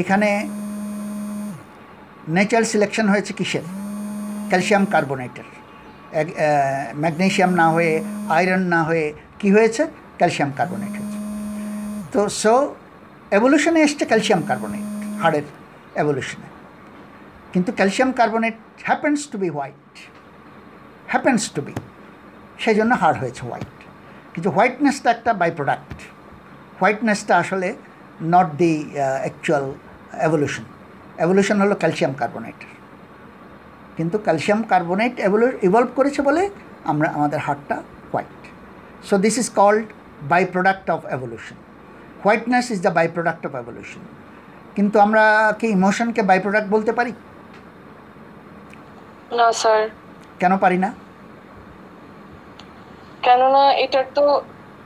এখানে ন্যাচারাল সিলেকশন হয়েছে কিসের? ক্যালসিয়াম কার্বনেটের ম্যাগনেশিয়াম না হয়ে আয়রন না হয়ে কি হয়েছে? ক্যালসিয়াম কার্বনেট হয়েছে। তো সো এভলিউশনে এসছে ক্যালসিয়াম কার্বনেট হাড়ের এভলিউশনে কিন্তু calcium carbonate happens to be white happens to be সেই জন্য হাড় হয়েছে হোয়াইট কিন্তু হোয়াইটনেসটা একটা বাই প্রোডাক্ট হোয়াইটনেসটা আসলে not the actual evolution evolution হলো ক্যালসিয়াম কার্বনেটের কিন্তু ক্যালসিয়াম কার্বনেট ইভলভ করেছে বলে আমরা আমাদের হাড়টা white so this is called by product of evolution whiteness is the by product of evolution কিন্তু আমরা কি ইমোশনকে বাই প্রোডাক্ট বলতে পারি? না স্যার। কেন পারি না? কেননা এটার তো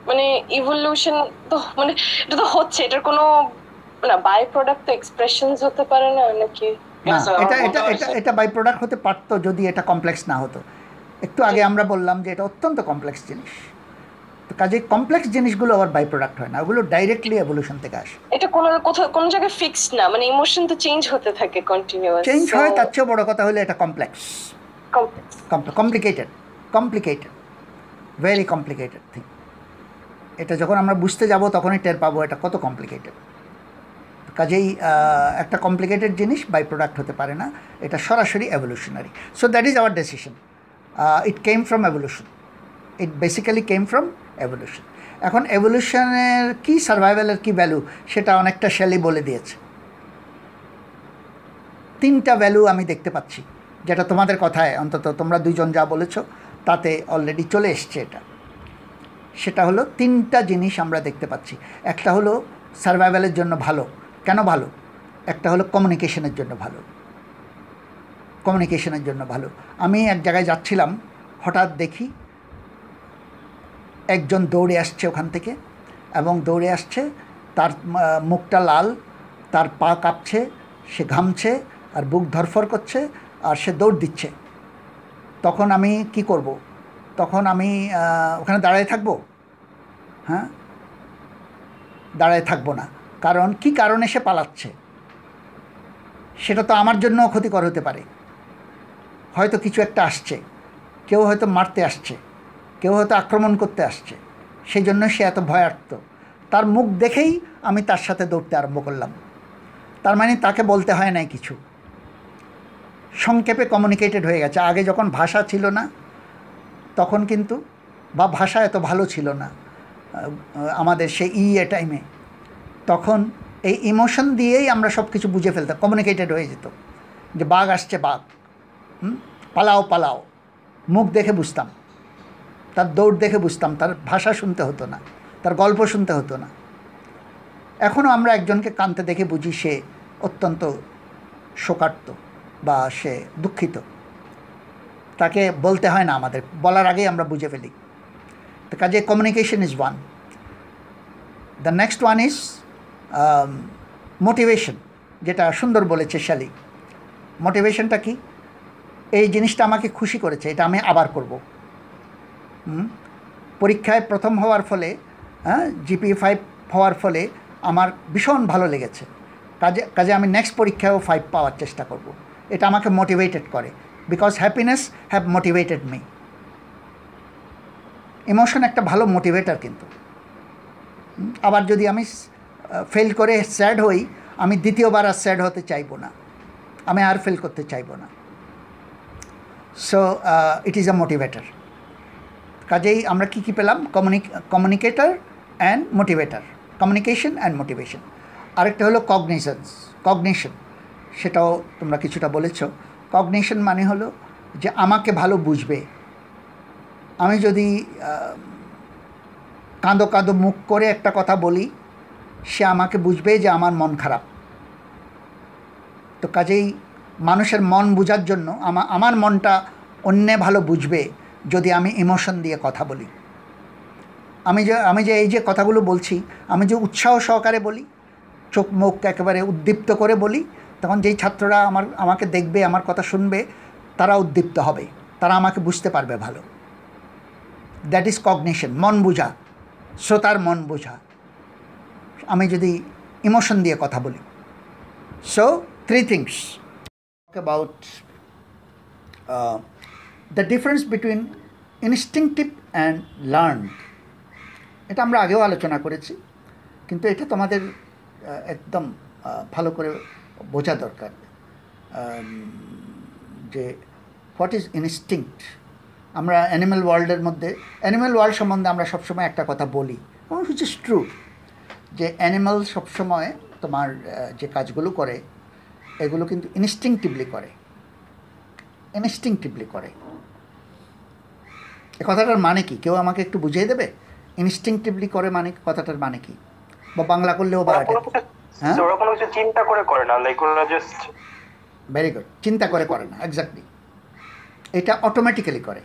মানে ইভলিউশন তো মানে এটা তো হচ্ছে এটার কোনো না বাই প্রোডাক্ট তো এক্সপ্রেশনস হতে পারে না নাকি? না এটা এটা এটা এটা বাই প্রোডাক্ট হতে পারতো যদি এটা কমপ্লেক্স না হতো। একটু আগে আমরা বললাম যে এটা অত্যন্ত কমপ্লেক্স জিনিস। তো কাজে কমপ্লেক্স জিনিসগুলো আবার বাই প্রোডাক্ট হয় না ওগুলো ডাইরেক্টলি এভলিউশন থেকে আসে। এটা কোনো কোথাও কোনো জায়গায় ফিক্সড না মানে ইমোশন তো চেঞ্জ হতে থাকে কন্টিনিউয়াস চেঞ্জ হয় তার চেয়েও বড় কথা হলো এটা complex complex complicated complicated very complicated thing এটা যখন আমরা বুঝতে যাব তখনই টের পাবো এটা কত কমপ্লিকেটেড কাজেই একটা কমপ্লিকেটেড জিনিস বাই প্রোডাক্ট হতে পারে না, এটা সরাসরি evolutionary so that is our decision it came from evolution it basically came from evolution এখন এভলিউশনের কি সার্ভাইভালের কী ভ্যালু সেটা অনেকটা শ্যালি বলে দিয়েছে। তিনটা ভ্যালু আমি দেখতে পাচ্ছি, যেটা তোমাদের কথায়, অন্তত তোমরা দুজন যা বলেছ, তাতে অলরেডি চলে এসছে এটা। সেটা হলো তিনটা জিনিস আমরা দেখতে পাচ্ছি। একটা হলো সার্ভাইভালের জন্য ভালো কেন ভালো? একটা হলো কমিউনিকেশনের জন্য ভালো। কমিউনিকেশনের জন্য ভালো। আমি এক জায়গায় যাচ্ছিলাম, হঠাৎ দেখি একজন দৌড়ে আসছে ওখান থেকে এবং দৌড়ে আসছে, তার মুখটা লাল, তার পা কাঁপছে, সে ঘামছে আর বুক ধরফর করছে আর সে দৌড় দিচ্ছে। তখন আমি কি করব? তখন আমি ওখানে দাঁড়ায় থাকব? হ্যাঁ? দাঁড়ায় থাকব না। কারণ কি কারণে সে পালাচ্ছে? সেটা তো আমার জন্যও ক্ষতিকর হতে পারে। হয়তো কিছু একটা আসছে। কেউ হয়তো মারতে আসছে। কেউ হয়তো আক্রমণ করতে আসছে। সেই জন্য সে এত ভয়ার্থ। তার মুখ দেখেই আমি তার সাথে দৌড়তে আরম্ভ করলাম। তার মানে তাকে বলতে হয় নাই কিছু। সংক্ষেপে কমিউনিকেটেড হয়ে গেছে। আগে যখন ভাষা ছিল না, তখন কিন্তু, বা ভাষা এত ভালো ছিল না আমাদের সেই ই এ। টাইমে তখন এই ইমোশন দিয়েই আমরা সব কিছু বুঝে ফেলতাম কমিউনিকেটেড হয়ে যেত। যে বাঘ আসছে, বাঘ। পালাও পালাও। মুখ দেখে বুঝতাম। তার দৌড় দেখে বুঝতাম, তার ভাষা শুনতে হতো না, তার গল্প শুনতে হতো না। এখনও আমরা একজনকে কানতে দেখে বুঝি, সে অত্যন্ত শোকার্ত বা সে দুঃখিত। তাকে বলতে হয় না আমাদের, বলার আগেই আমরা বুঝে ফেলি। তো কাজে communication is one the next one is motivation যেটা সুন্দর বলেছে শ্যালি মোটিভেশনটা কি? এই জিনিসটা আমাকে খুশি করেছে, এটা আমি আবার করব? পরীক্ষায় প্রথম হওয়ার ফলে হ্যাঁ জিপি ফাইভ হওয়ার ফলে আমার ভীষণ ভালো লেগেছে। কাজে কাজে আমি নেক্সট পরীক্ষায়ও ফাইভ পাওয়ার চেষ্টা করব। এটা আমাকে মোটিভেটেড করে। Because happiness have motivated me emotion একটা ভালো মোটিভেটার কিন্তু। আবার যদি আমি ফেল করে স্যাড হই, আমি দ্বিতীয়বার আর স্যাড হতে চাইব না। আমি আর ফেল করতে চাইব না। So it is a motivator কাজেই আমরা কী কী পেলাম? Communic communicator and motivator communication and motivation আরেকটা হলো কগনিশনস কগনিশন সেটাও তোমরা কিছুটা বলেছ। কগনিশন মানে হলো যে আমাকে ভালো বুঝবে। আমি যদি কাঁদো কাঁদো মুখ করে একটা কথা বলি সে আমাকে বুঝবে যে আমার মন খারাপ। তো কাজেই মানুষের মন বোঝার জন্য আমা, আমার মনটা অন্যে ভালো বুঝবে যদি আমি ইমোশন দিয়ে কথা বলি। আমি যে আমি যে এই যে কথাগুলো বলছি, আমি যে উৎসাহ সহকারে বলি, চোখ মুখ একেবারে উদ্দীপ্ত করে বলি, তখন যেই ছাত্ররা আমার, আমাকে দেখবে, আমার কথা শুনবে তারা উদ্দীপ্ত হবে, তারা আমাকে বুঝতে পারবে ভালো। দ্যাট ইজ কগনিশন মন বোঝা, শ্রোতার মন বোঝা। আমি যদি ইমোশন দিয়ে কথা বলি। So three things about the difference between instinctive and learn এটা আমরা আগেও আলোচনা করেছি, কিন্তু এটা তোমাদের একদম ভালো করে বোঝা দরকার। যে হোয়াট ইজ ইনস্টিংক্ট আমরা অ্যানিম্যাল ওয়ার্ল্ডের মধ্যে অ্যানিম্যাল ওয়ার্ল্ড সম্বন্ধে আমরা সবসময় একটা কথা বলি হুইচ ইজ ট্রু যে অ্যানিম্যাল সবসময় তোমার যে কাজগুলো করে এগুলো কিন্তু ইনস্টিংটিভলি করে। ইনস্টিংটিভলি করে। এ কথাটার মানে কি? কেউ আমাকে একটু বুঝিয়ে দেবে? ইনস্টিংটিভলি করে মানে কথাটার মানে কি? বা বাংলা করলেও বা হ্যাঁ? চিন্তা করে করে না লাইক ওরা জাস্ট ভেরি গুড চিন্তা করে করে না এক্স্যাক্টলি এটা অটোমেটিক্যালি করে।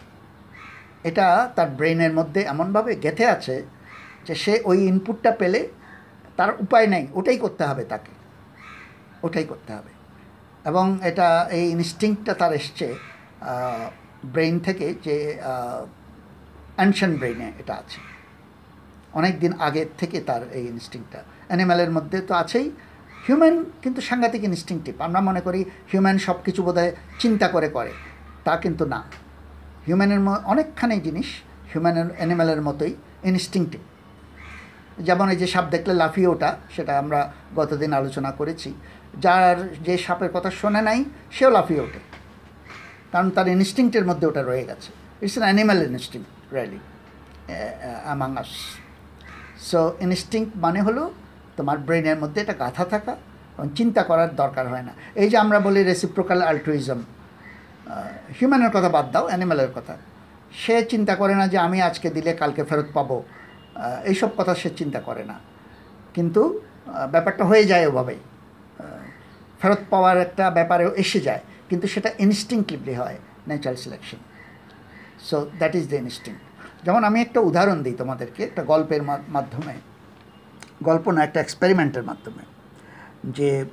এটা তার ব্রেনের মধ্যে এমনভাবে গেঁথে আছে যে সে ওই ইনপুটটা পেলে তার উপায় নেই, ওটাই করতে হবে তাকে। ওটাই করতে হবে। এবং এটা, এই ইনস্টিংক্টটা তার এসছে ব্রেন থেকে যে অ্যানশন ব্রেনে এটা আছে। অনেক দিন আগের থেকে তার এই ইনস্টিংটা। অ্যানিম্যালের মধ্যে তো আছেই। হিউম্যান কিন্তু সাংঘাতিক ইনস্টিংটিভ আমরা মনে করি হিউম্যান সব কিছু বোধহয় চিন্তা করে করে, তা কিন্তু না। হিউম্যানের অনেকখানি জিনিস হিউম্যানের, অ্যানিম্যালের মতোই ইনস্টিংটিভ যেমন এই যে সাপ দেখলে লাফিয়ে ওঠা, সেটা আমরা গতদিন আলোচনা করেছি। যার যে সাপের কথা শোনে নাই, সেও লাফিয়ে ওঠে। কারণ তার ইনস্টিংক্টের মধ্যে ওটা রয়ে গেছে। It's an animal instinct really among us so instinct মানে হলো তোমার ব্রেনের মধ্যে এটা গাঁথা থাকা, এবং চিন্তা করার দরকার হয় না। এই যে আমরা বলি রেসিপ্রোকাল আল্ট্রুইজম হিউম্যানের কথা বাদ দাও অ্যানিম্যালের কথা। সে চিন্তা করে না যে আমি আজকে দিলে কালকে ফেরত পাবো। এইসব কথা সে চিন্তা করে না। কিন্তু ব্যাপারটা হয়ে যায় ওভাবেই। ফেরত পাওয়ার একটা ব্যাপারেও এসে যায়। কিন্তু সেটা ইনস্টিংক্টিভলি হয় natural selection so that is the instinct যেমন আমি একটা উদাহরণ দিই তোমাদেরকে, একটা গল্পের মাধ্যমে। গল্প না, একটা এক্সপেরিমেন্টের মাধ্যমে। যে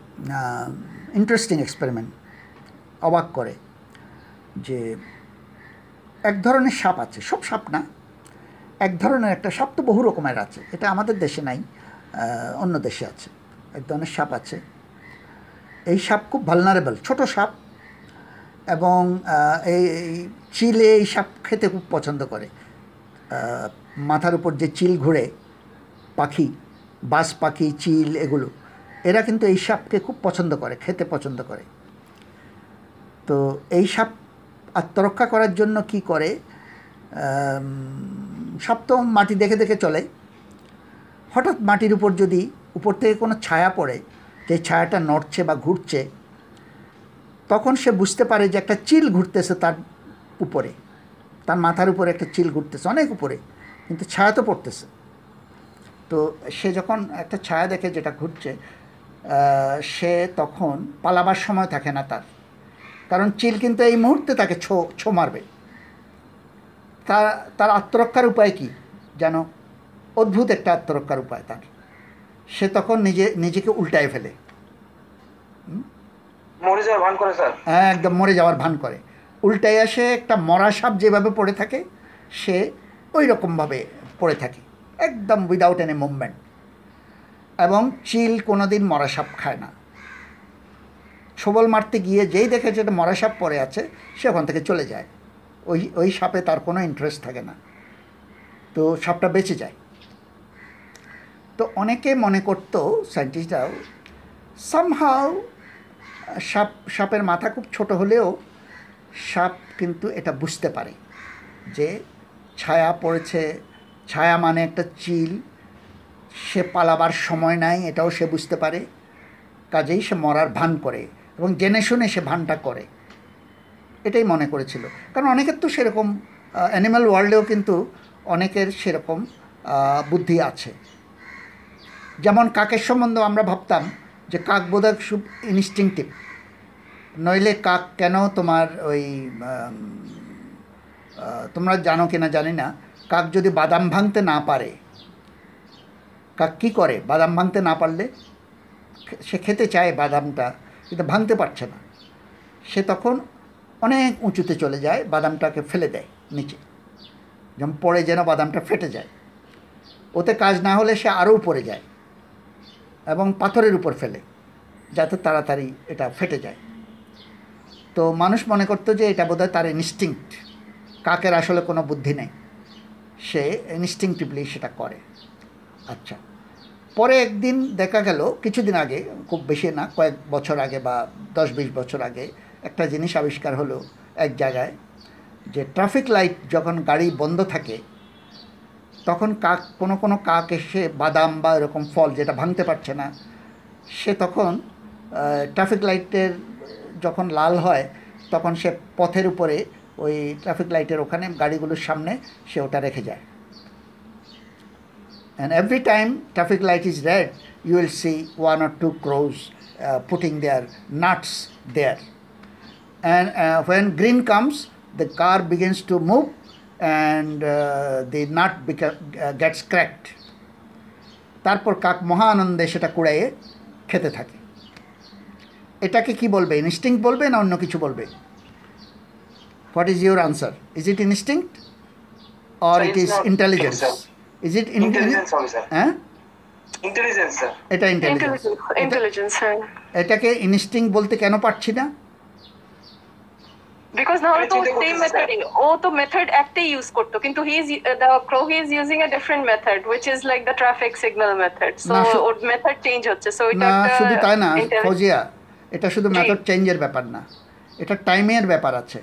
ইন্টারেস্টিং এক্সপেরিমেন্ট অবাক করে। যে, এক ধরনের সাপ আছে। সব সাপ না এক ধরনের একটা সাপ তো বহু রকমের আছে। এটা আমাদের দেশে নাই অন্য দেশে আছে। এক ধরনের সাপ আছে। এই সাপ খুব ভালনারেবল ছোট সাপ এবং এই চিলে এই সাপ খেতে খুব পছন্দ করে। মাথার উপর যে চিল ঘুরে, পাখি, বাস পাখি, চিল এগুলো, এরা কিন্তু এই সাপকে খুব পছন্দ করে, খেতে পছন্দ করে। তো এই সাপ আত্মরক্ষা করার জন্য কি করে? আম, সাপ তো মাটি দেখে দেখে চলে। হঠাৎ মাটির উপর যদি উপর থেকে কোনো ছায়া পড়ে যে ছায়াটা নড়ছে বা ঘুরছে তখন সে বুঝতে পারে যে একটা চিল ঘুরতেছে তার উপরে। তার মাথার উপরে একটা চিল ঘুরতেছে অনেক উপরে কিন্তু ছায়া তো পড়তেছে। তো সে যখন একটা ছায়া দেখে যেটা ঘুরছে সে তখন পালাবার সময় থাকে না তার। কারণ চিল কিন্তু এই মুহূর্তে তাকে ছো ছো মারবে। তার তার আত্মরক্ষার উপায় কি? যেন অদ্ভুত একটা আত্মরক্ষার উপায় তার। সে তখন নিজে নিজেকে উল্টায় ফেলে। মরে যাওয়ার ভান করে স্যার। হ্যাঁ একদম মরে যাওয়ার ভান করে। উল্টায় আসে একটা মরা সাপ যেভাবে পড়ে থাকে সে ওই রকমভাবে পড়ে থাকে। একদম উইদাউট এনি মুভমেন্ট এবং চিল কোনো দিন মরা সাপ খায় না। সবল মারতে গিয়ে যেই দেখে যে একটা মরা সাপ পড়ে আছে সে ওখান থেকে চলে যায়। ওই ওই সাপে তার কোনো ইন্টারেস্ট থাকে না। তো সাপটা বেঁচে যায়। তো অনেকে মনে করতো সায়েন্টিস্টরাও সামহাও সাপ, সাপের মাথা খুব ছোট হলেও সাপ কিন্তু এটা বুঝতে পারে যে ছায়া পড়েছে, ছায়া মানে একটা চিল, সে পালাবার সময় নাই, এটাও সে বুঝতে পারে। কাজেই সে মরার ভান করে এবং জেনে শুনে সে ভানটা করে। এটাই মনে করেছিল। কারণ অনেকের তো সেরকম অ্যানিম্যাল ওয়ার্ল্ডেও কিন্তু অনেকের সেরকম বুদ্ধি আছে। যেমন কাকের সম্বন্ধে আমরা ভাবতাম যে কাক বোধহয় খুব ইনস্টিংটিভ নইলে কাক কেন তোমার ওই তোমরা জানো কি না জানি না। কাক যদি বাদাম ভাঙতে না পারে, কাক কী করে? বাদাম ভাঙতে না পারলে সে খেতে চায় বাদামটা, কিন্তু ভাঙতে পারছে না। সে তখন অনেক উঁচুতে চলে যায়, বাদামটাকে ফেলে দেয় নিচে। যেমন পড়ে যেন বাদামটা ফেটে যায়। ওতে কাজ না হলে সে আরও উপরে যায় এবং পাথরের উপর ফেলে, যাতে তাড়াতাড়ি এটা ফেটে যায়। তো মানুষ মনে করতো যে এটা বোধহয় তার ইনস্টিংক্ট কাকের আসলে কোনো বুদ্ধি নেই। সে ইনস্টিংটিভলি সেটা করে। আচ্ছা পরে একদিন দেখা গেল, কিছুদিন আগে, খুব বেশি না, কয়েক বছর আগে বা দশ বিশ বছর আগে একটা জিনিস আবিষ্কার হলো এক জায়গায় যে ট্রাফিক লাইট যখন গাড়ি বন্ধ থাকে তখন কাক কোনো কোনো কাক এসে বাদাম বা এরকম ফল যেটা ভাঙতে পারছে না সে তখন ট্রাফিক লাইটের যখন লাল হয় তখন সে পথের উপরে ওই ট্রাফিক লাইটের ওখানে গাড়িগুলোর সামনে সে ওটা রেখে যায় every time traffic light is red, you will see one or two crows uh, putting their nuts there. And uh, when green comes, the car begins to move and uh, the nut beca- uh, gets cracked. তারপর কাক মহা আনন্দে সেটা কুড়াইয়ে খেতে থাকে। এটাকে কি বলবে ইনস্টিংক্ট বলবে না অন্য কিছু বলবে? What is your answer is it instinct or Sir, it is intelligence instinct, is it intelligence হ্যাঁ ইন্টেলিজেন্স এটা ইন্টেলিজেন্স এটাকে ইনস্টিং বলতে কেন পারছি না? বিকজ না? তো সেম ও তো মেথড একটাই ইউজ করতো কিন্তু he is the crow he is using a different method which is like the traffic signal method so or method change হচ্ছে সো এটা না শুধু তাই না ফৌজিয়া এটা শুধু মেথড চেঞ্জের ব্যাপার না এটা টাইমের ব্যাপার আছে।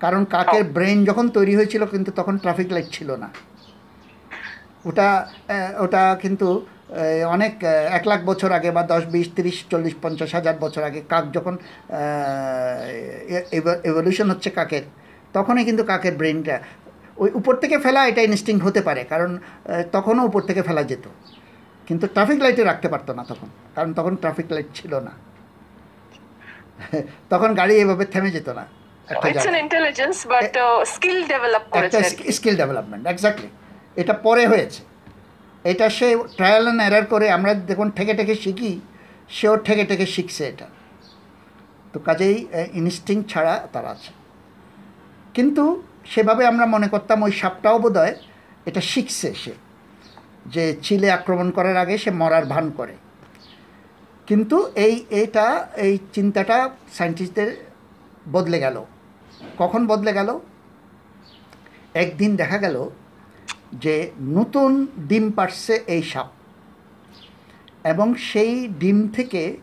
কারণ কাকের ব্রেন যখন তৈরি হয়েছিল কিন্তু তখন ট্রাফিক লাইট ছিল না। ওটা আহ, ওটা কিন্তু অনেক এক লাখ বছর আগে বা দশ বিশ তিরিশ চল্লিশ পঞ্চাশ হাজার বছর আগে কাক যখন এভলিউশন হচ্ছে কাকের তখনই কিন্তু কাকের ব্রেনটা ওই উপর থেকে ফেলা এটা ইনস্টিং হতে পারে কারণ তখনও উপর থেকে ফেলা যেত। কিন্তু ট্রাফিক লাইটে রাখতে পারতো না তখন কারণ তখন ট্রাফিক লাইট ছিল না। তখন গাড়ি এভাবে থেমে যেত না। স্কিল ডেভেলপমেন্ট এক্স্যাক্টলি এটা পরে হয়েছে। এটা সে ট্রায়াল অ্যান্ড এরার করে আমরা দেখুন ঠেকে ঠেকে শিখি, সেও ঠেকে ঠেকে শিখছে এটা। তো কাজেই ইনস্টিং ছাড়া তার আছে। কিন্তু সেভাবে আমরা মনে করতাম ওই সাপটাও বোধ এটা শিখছে সে, যে চিলে আক্রমণ করার আগে সে মরার ভান করে। কিন্তু এই এইটা এই চিন্তাটা সায়েন্টিস্টদের বদলে গেল। কখন বদলে গেল? একদিন দেখা গেল যে নতুন ডিম পারছে এই সাপ। এবং সেই ডিম থেকে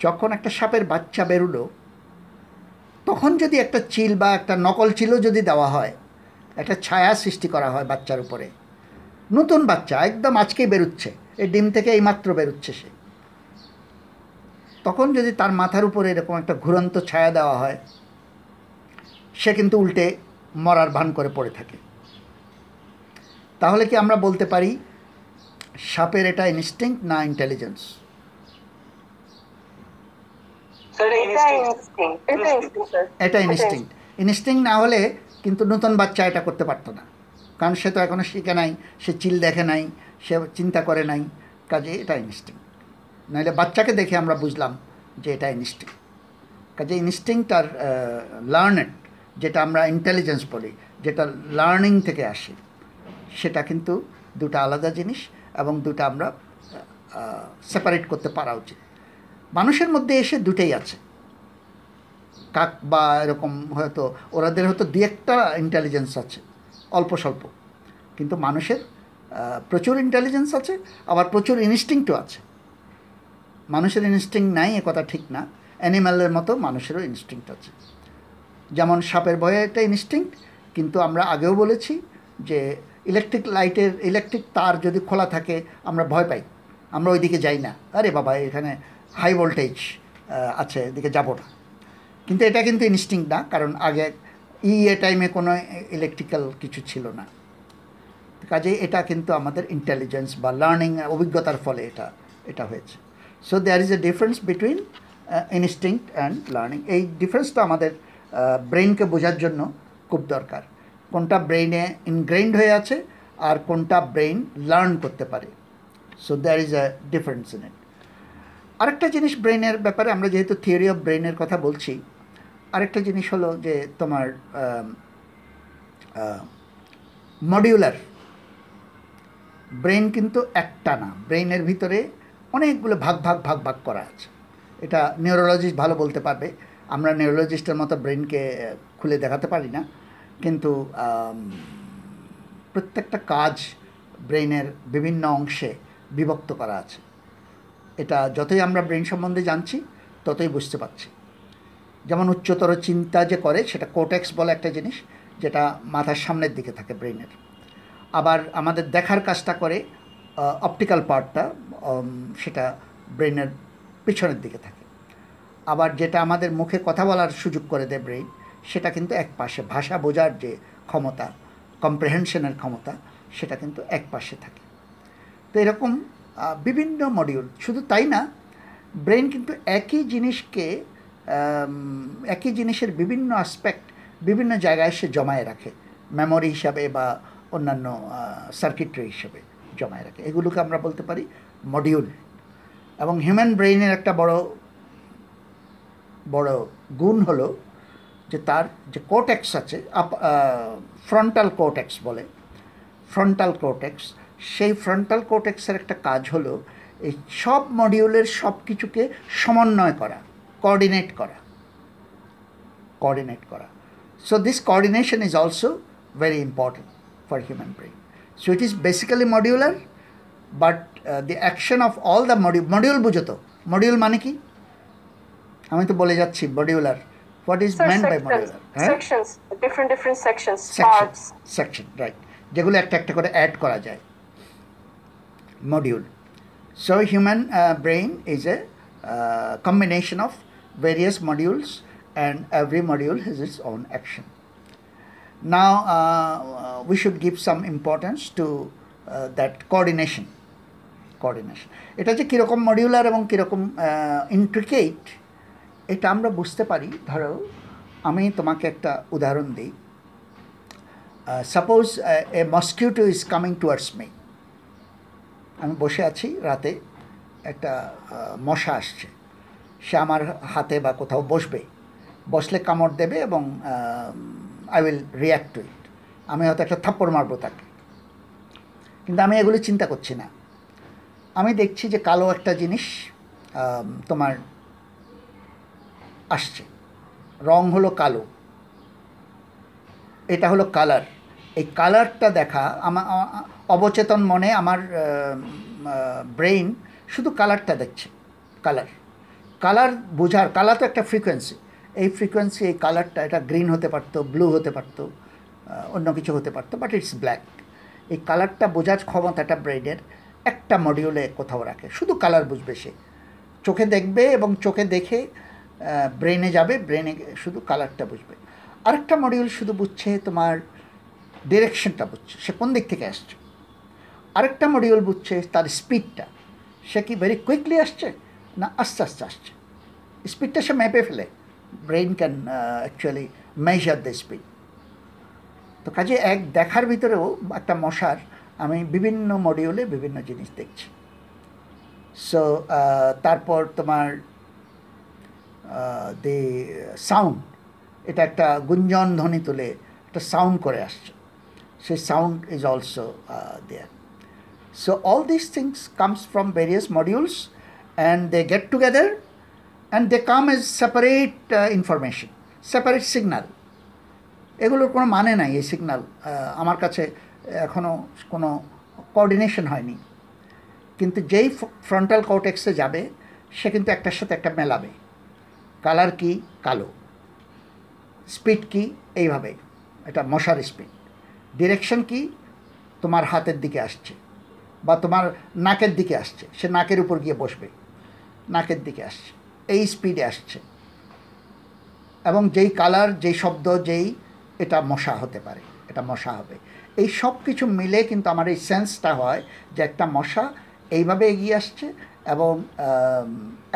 যখন একটা সাপের বাচ্চা বেরোলো, তখন যদি একটা চিল বা একটা নকল চিলও যদি দেওয়া হয়, একটা ছায়া সৃষ্টি করা হয় বাচ্চার উপরে, নতুন বাচ্চা একদম আজকেই বেরোচ্ছে, এই ডিম থেকে এইমাত্র বেরোচ্ছে সে। তখন যদি তার মাথার উপরে এরকম একটা ঘুরন্ত ছায়া দেওয়া হয়, সে কিন্তু উল্টে মরার ভান করে পড়ে থাকে। তাহলে কি আমরা বলতে পারি সাপের এটা ইনস্টিংক্ট না ইন্টেলিজেন্স এটা ইনস্টিংক্ট ইনস্টিংক্ট ইনস্টিংক্ট না হলে কিন্তু নতুন বাচ্চা এটা করতে পারতো না। কারণ সে তো এখনও শিখে নাই সে চিল দেখে নাই সে চিন্তা করে নাই কাজে এটা ইনস্টিংক্ট নাহলে বাচ্চাকে দেখে আমরা বুঝলাম যে এটা ইনস্টিংক্ট কাজে ইনস্টিংক্ট আর লার্নেড যেটা আমরা ইন্টেলিজেন্স বলি যেটা লার্নিং থেকে আসে। সেটা কিন্তু দুটো আলাদা জিনিস এবং দুটো আমরা সেপারেট করতে পারা উচিত। মানুষের মধ্যে এসে দুটোই আছে। কাক বা এরকম হয়তো, ওরাদের হয়তো দু একটা ইন্টেলিজেন্স আছে, অল্প স্বল্প। কিন্তু মানুষের প্রচুর ইন্টেলিজেন্স আছে, আবার প্রচুর ইনস্টিংক্টও আছে। মানুষের ইনস্টিং নাই, এ কথা ঠিক না। অ্যানিম্যালের মতো মানুষেরও ইনস্টিংক্ট আছে। যেমন সাপের ভয়ে একটা ইনস্টিংক্ট কিন্তু আমরা আগেও বলেছি যে ইলেকট্রিক লাইটের, ইলেকট্রিক তার যদি খোলা থাকে, আমরা ভয় পাই। আমরা ওইদিকে যাই না। আরে বাবা, এখানে হাই ভোল্টেজ আছে, এদিকে যাব না। কিন্তু এটা কিন্তু ইনস্টিংক্ট না, কারণ আগে ই এ টাইমে কোনো ইলেকট্রিক্যাল কিছু ছিল না। কাজে এটা কিন্তু আমাদের ইন্টেলিজেন্স বা লার্নিং অভিজ্ঞতার ফলে এটা এটা হয়েছে। So there is a difference between instinct and learning এই ডিফারেন্সটা আমাদের ব্রেনকে বোঝার জন্য খুব দরকার। কোনটা ব্রেইনে ইনগ্রেইন্ড হয়ে আছে আর কোনটা ব্রেইন লার্ন করতে পারে। So there is a difference in it আরেকটা জিনিস ব্রেইনের ব্যাপারে আমরা যেহেতু থিওরি অফ ব্রেইনের কথা বলছি, আরেকটা জিনিস হলো যে তোমার মডিউলার ব্রেন কিন্তু একটা না। ব্রেনের ভিতরে অনেকগুলো ভাগ ভাগ ভাগ ভাগ করা আছে। এটা নিউরোলজিস্ট ভালো বলতে পারবে। আমরা নিউরোলজিস্টের মতো ব্রেনকে খুলে দেখাতে পারি না। কিন্তু প্রত্যেকটা কাজ ব্রেনের বিভিন্ন অংশে বিভক্ত করা আছে। এটা যতই আমরা ব্রেন সম্বন্ধে জানছি, ততই বুঝতে পারছি। যেমন উচ্চতর চিন্তা যে করে, সেটা কোটেক্স বলে একটা জিনিস, যেটা মাথার সামনের দিকে থাকে ব্রেনের আবার আমাদের দেখার কাজটা করে অপটিক্যাল পার্টটা সেটা ব্রেনের পিছনের দিকে থাকে। আবার যেটা আমাদের মুখে কথা বলার সুযোগ করে দেয় ব্রেন সেটা কিন্তু এক পাশে ভাষা বোঝার যে ক্ষমতা কম্প্রেহেনশনের ক্ষমতা, সেটা কিন্তু এক পাশে থাকে। তো এরকম বিভিন্ন মডিউল শুধু তাই না ব্রেন কিন্তু একই জিনিসকে একই জিনিসের বিভিন্ন আসপেক্ট বিভিন্ন জায়গায় সে জমায়ে রাখে। মেমোরি হিসাবে বা অন্যান্য সার্কিটরি হিসাবে জমায়ে রাখে। এগুলোকে আমরা বলতে পারি মডিউল এবং হিউম্যান ব্রেইনের একটা বড় বড় গুণ হলো যে তার যে কোটেক্স আছে, আপ ফ্রন্টাল কোটেক্স বলে ফ্রন্টাল কোটেক্স সেই ফ্রন্টাল কোটেক্সের একটা কাজ হলো, এই সব মডিউলের সব কিছুকে সমন্বয় করা কোঅর্ডিনেট করা কোঅর্ডিনেট করা। So this coordination is also very important for human brain so it is basically modular but the action of all the module module বুঝো তো? মডিউল মানে কি? আমি তো বলে যাচ্ছি modular what is Sir, by sections, modular হ্যাঁ sections, different different sections, section parts. Section right যেগুলো একটা একটা করে অ্যাড করা যায়। Module so human brain is a combination of various modules and every module has its own action now uh, we should give some importance to uh, that coordination. Coordination. এটা যে কীরকম modular এবং কীরকম intricate এটা আমরা বুঝতে পারি। ধরো, আমি তোমাকে একটা উদাহরণ দিই। Suppose a mosquito is coming towards me আমি বসে আছি রাতে, একটা মশা আসছে। সে আমার হাতে বা কোথাও বসবে। বসলে কামড় দেবে এবং I will react to it আমি হয়তো একটা থাপ্পড় মারবো তাকে। কিন্তু আমি এগুলো চিন্তা করছি না। আমি দেখছি যে কালো একটা জিনিস তোমার আসছে। রং হলো কালো। এটা হলো কালার। এই কালারটা দেখা আমার অবচেতন মনে আমার ব্রেইন শুধু কালারটা দেখছে, কালার। কালার বোঝার, কালার তো একটা ফ্রিকোয়েন্সি। এই ফ্রিকোয়েন্সি, এই কালারটা, এটা গ্রিন হতে পারতো, ব্লু হতে পারতো অন্য কিছু হতে পারতো, বাট ইটস ব্ল্যাক। এই কালারটা বোঝার ক্ষমতাটা ব্রেনের একটা মডিউলে কোথাও রাখে। শুধু কালার বুঝবে সে। চোখে দেখবে এবং চোখে দেখে ব্রেনে যাবে ব্রেনে শুধু কালারটা বুঝবে। আরেকটা মডিউল শুধু বুঝছে তোমার ডিরেকশনটা বুঝছে, সে কোন দিক থেকে আসছে। আরেকটা মডিউল বুঝছে তার স্পিডটা সে কি ভেরি কুইকলি আসছে না আস্তে আস্তে আসছে। স্পিডটা সে মেপে ফেলে brain can actually measure the speed তো কাজে এক দেখার ভিতরেও একটা মশার আমি বিভিন্ন মডিউলে বিভিন্ন জিনিস দেখছি। সো তারপর তোমার দি সাউন্ড এটা একটা গুঞ্জন ধ্বনি তুলে একটা সাউন্ড করে আসছে। সেই sound is also there so all this things comes from various modules and they get together and they come as separate uh, separate signal এগুলোর কোনো মানে নাই এই সিগনাল আমার কাছে এখনও কোনো কোঅর্ডিনেশন হয়নি। কিন্তু যেই ফ্রন্টাল কর্টেক্সে যাবে সে কিন্তু একটার সাথে একটা মেলাবে। কালার কি? কালো। স্পিড কি? এইভাবে। এটা মশার স্পিড। ডিরেকশন কি? তোমার হাতের দিকে আসছে বা তোমার নাকের দিকে আসছে। সে নাকের উপর গিয়ে বসবে। নাকের দিকে আসছে। এই স্পিডে আসছে। এবং যেই কালার, যেই শব্দ, যেই এটা মশা হতে পারে, এটা মশা হবে। এই সব কিছু মিলে কিন্তু আমার এই সেন্সটা হয় যে একটা মশা এইভাবে এগিয়ে আসছে এবং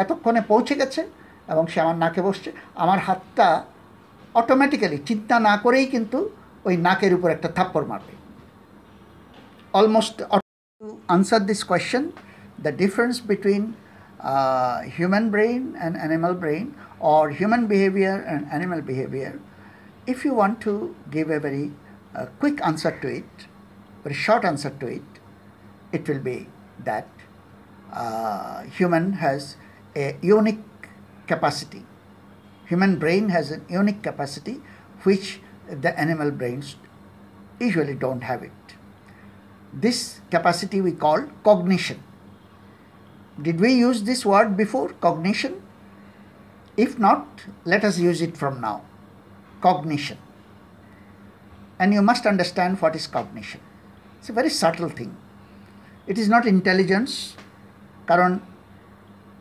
এতক্ষণে পৌঁছে গেছে এবং সে আমার নাকে বসছে আমার হাতটা অটোমেটিক্যালি চিন্তা না করেই কিন্তু ওই নাকের উপর একটা থাপ্পড় মারবে almost to answer this question, the difference between uh, human brain and animal brain or human behavior and animal behavior, if you want to give a very uh, quick answer to it, very short answer to it, it will be that uh, human has a unique capacity. Human brain has a unique capacity which the animal brains usually don't have it this capacity we call cognition. Did we use this word before, cognition? If not, let us use it from now. Cognition. And you must understand what is cognition. It's a very subtle thing. It is not intelligence. Karan,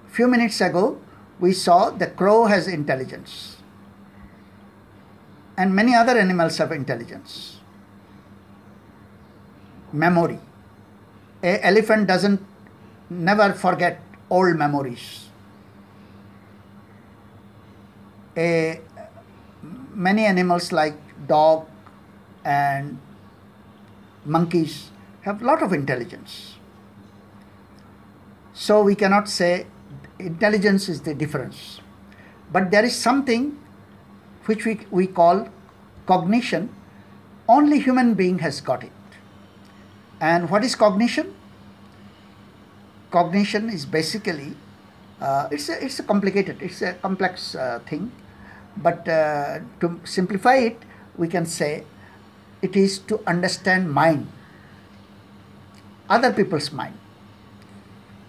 few minutes ago, we saw the crow has intelligence. And many other animals have intelligence memory. A elephant doesn't never forget old memories. A many animals like dog and monkeys have lot of intelligence. So we cannot say intelligence is the difference. But there is something which we, we call cognition. Only human being has got it. And what is cognition? Cognition is basically uh, it's a, it's a complicated, it's a complex uh, thing, but uh, to simplify it, we can say it is to understand mind, other people's mind,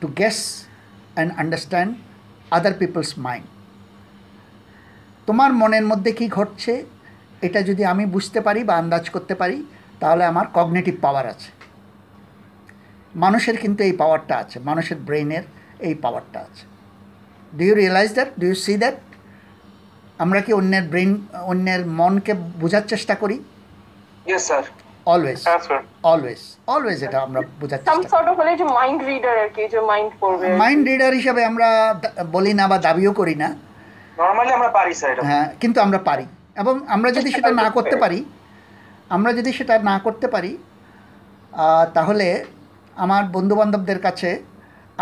to guess and understand other people's mind. তোমার মনের মধ্যে কি ঘটছে? এটা যদি আমি বুঝতে পারি বা আন্দাজ করতে পারি তাহলে আমার কগনেটিভ পাওয়ার আছে। মানুষের কিন্তু এই পাওয়ারটা আছে মানুষের ব্রেনের এই পাওয়ারটা আছে। Do you realise that do you see that আমরা কি অন্যের ব্রেন অন্যের মনকে বোঝার চেষ্টা করি? Yes, sir. Always always always এটা আমরা বোঝার সাম সর্ট অফ হলে যে মাইন্ড রিডার আর কি যে মাইন্ড পড়বে মাইন্ড রিডার হিসাবে আমরা বলি না বা দাবিও করি না। নর্মালি আমরা পারি স্যার হ্যাঁ কিন্তু আমরা পারি। এবং আমরা যদি সেটা না করতে পারি আমরা যদি সেটা না করতে পারি তাহলে আমার বন্ধুবান্ধবদের কাছে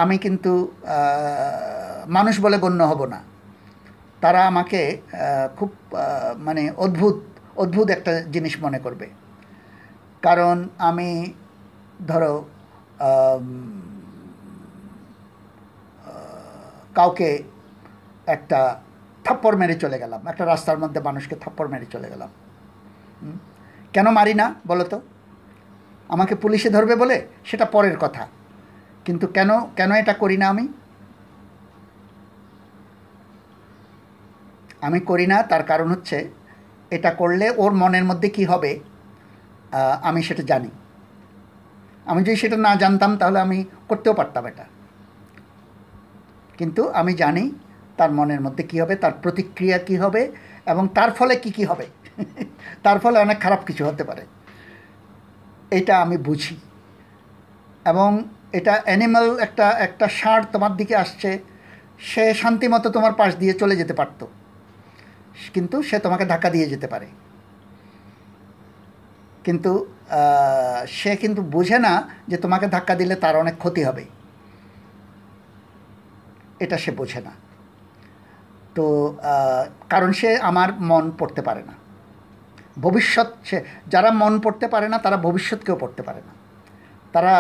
আমি কিন্তু মানুষ বলে গণ্য হব না। তারা আমাকে খুব মানে অদ্ভুত অদ্ভুত একটা জিনিস মনে করবে। কারণ আমি, ধরো কাউকে একটা থাপ্পড় মেরে চলে গেলাম, একটা রাস্তার মধ্যে মানুষকে থাপ্পড় মেরে চলে গেলাম। কেন মারি না বলো তো? আমাকে পুলিশে ধরবে বলে? সেটা পরের কথা। কিন্তু কেন কেন এটা করি না আমি? আমি করি না, তার কারণ হচ্ছে, এটা করলে ওর মনের মধ্যে কি হবে? আমি সেটা জানি। আমি যদি সেটা না জানতাম, তাহলে আমি করতেও পারতাম এটা। কিন্তু আমি জানি তার মনের মধ্যে কী হবে, তার প্রতিক্রিয়া কী হবে, এবং তার ফলে কি কি হবে। তার ফলে অনেক খারাপ কিছু হতে পারে। এটা আমি বুঝি। এবং এটা অ্যানিম্যাল একটা একটা ষাঁড় তোমার দিকে আসছে। সে শান্তিমতো তোমার পাশ দিয়ে চলে যেতে পারতো। কিন্তু সে তোমাকে ধাক্কা দিয়ে যেতে পারে। কিন্তু সে কিন্তু বোঝে না যে তোমাকে ধাক্কা দিলে তার অনেক ক্ষতি হবে। এটা সে বোঝে না। তো কারণ সে আমার মন পড়তে পারে না। ভবিষ্যৎ সে, যারা মন পড়তে পারে না, তারা ভবিষ্যৎকেও পড়তে পারে না। তারা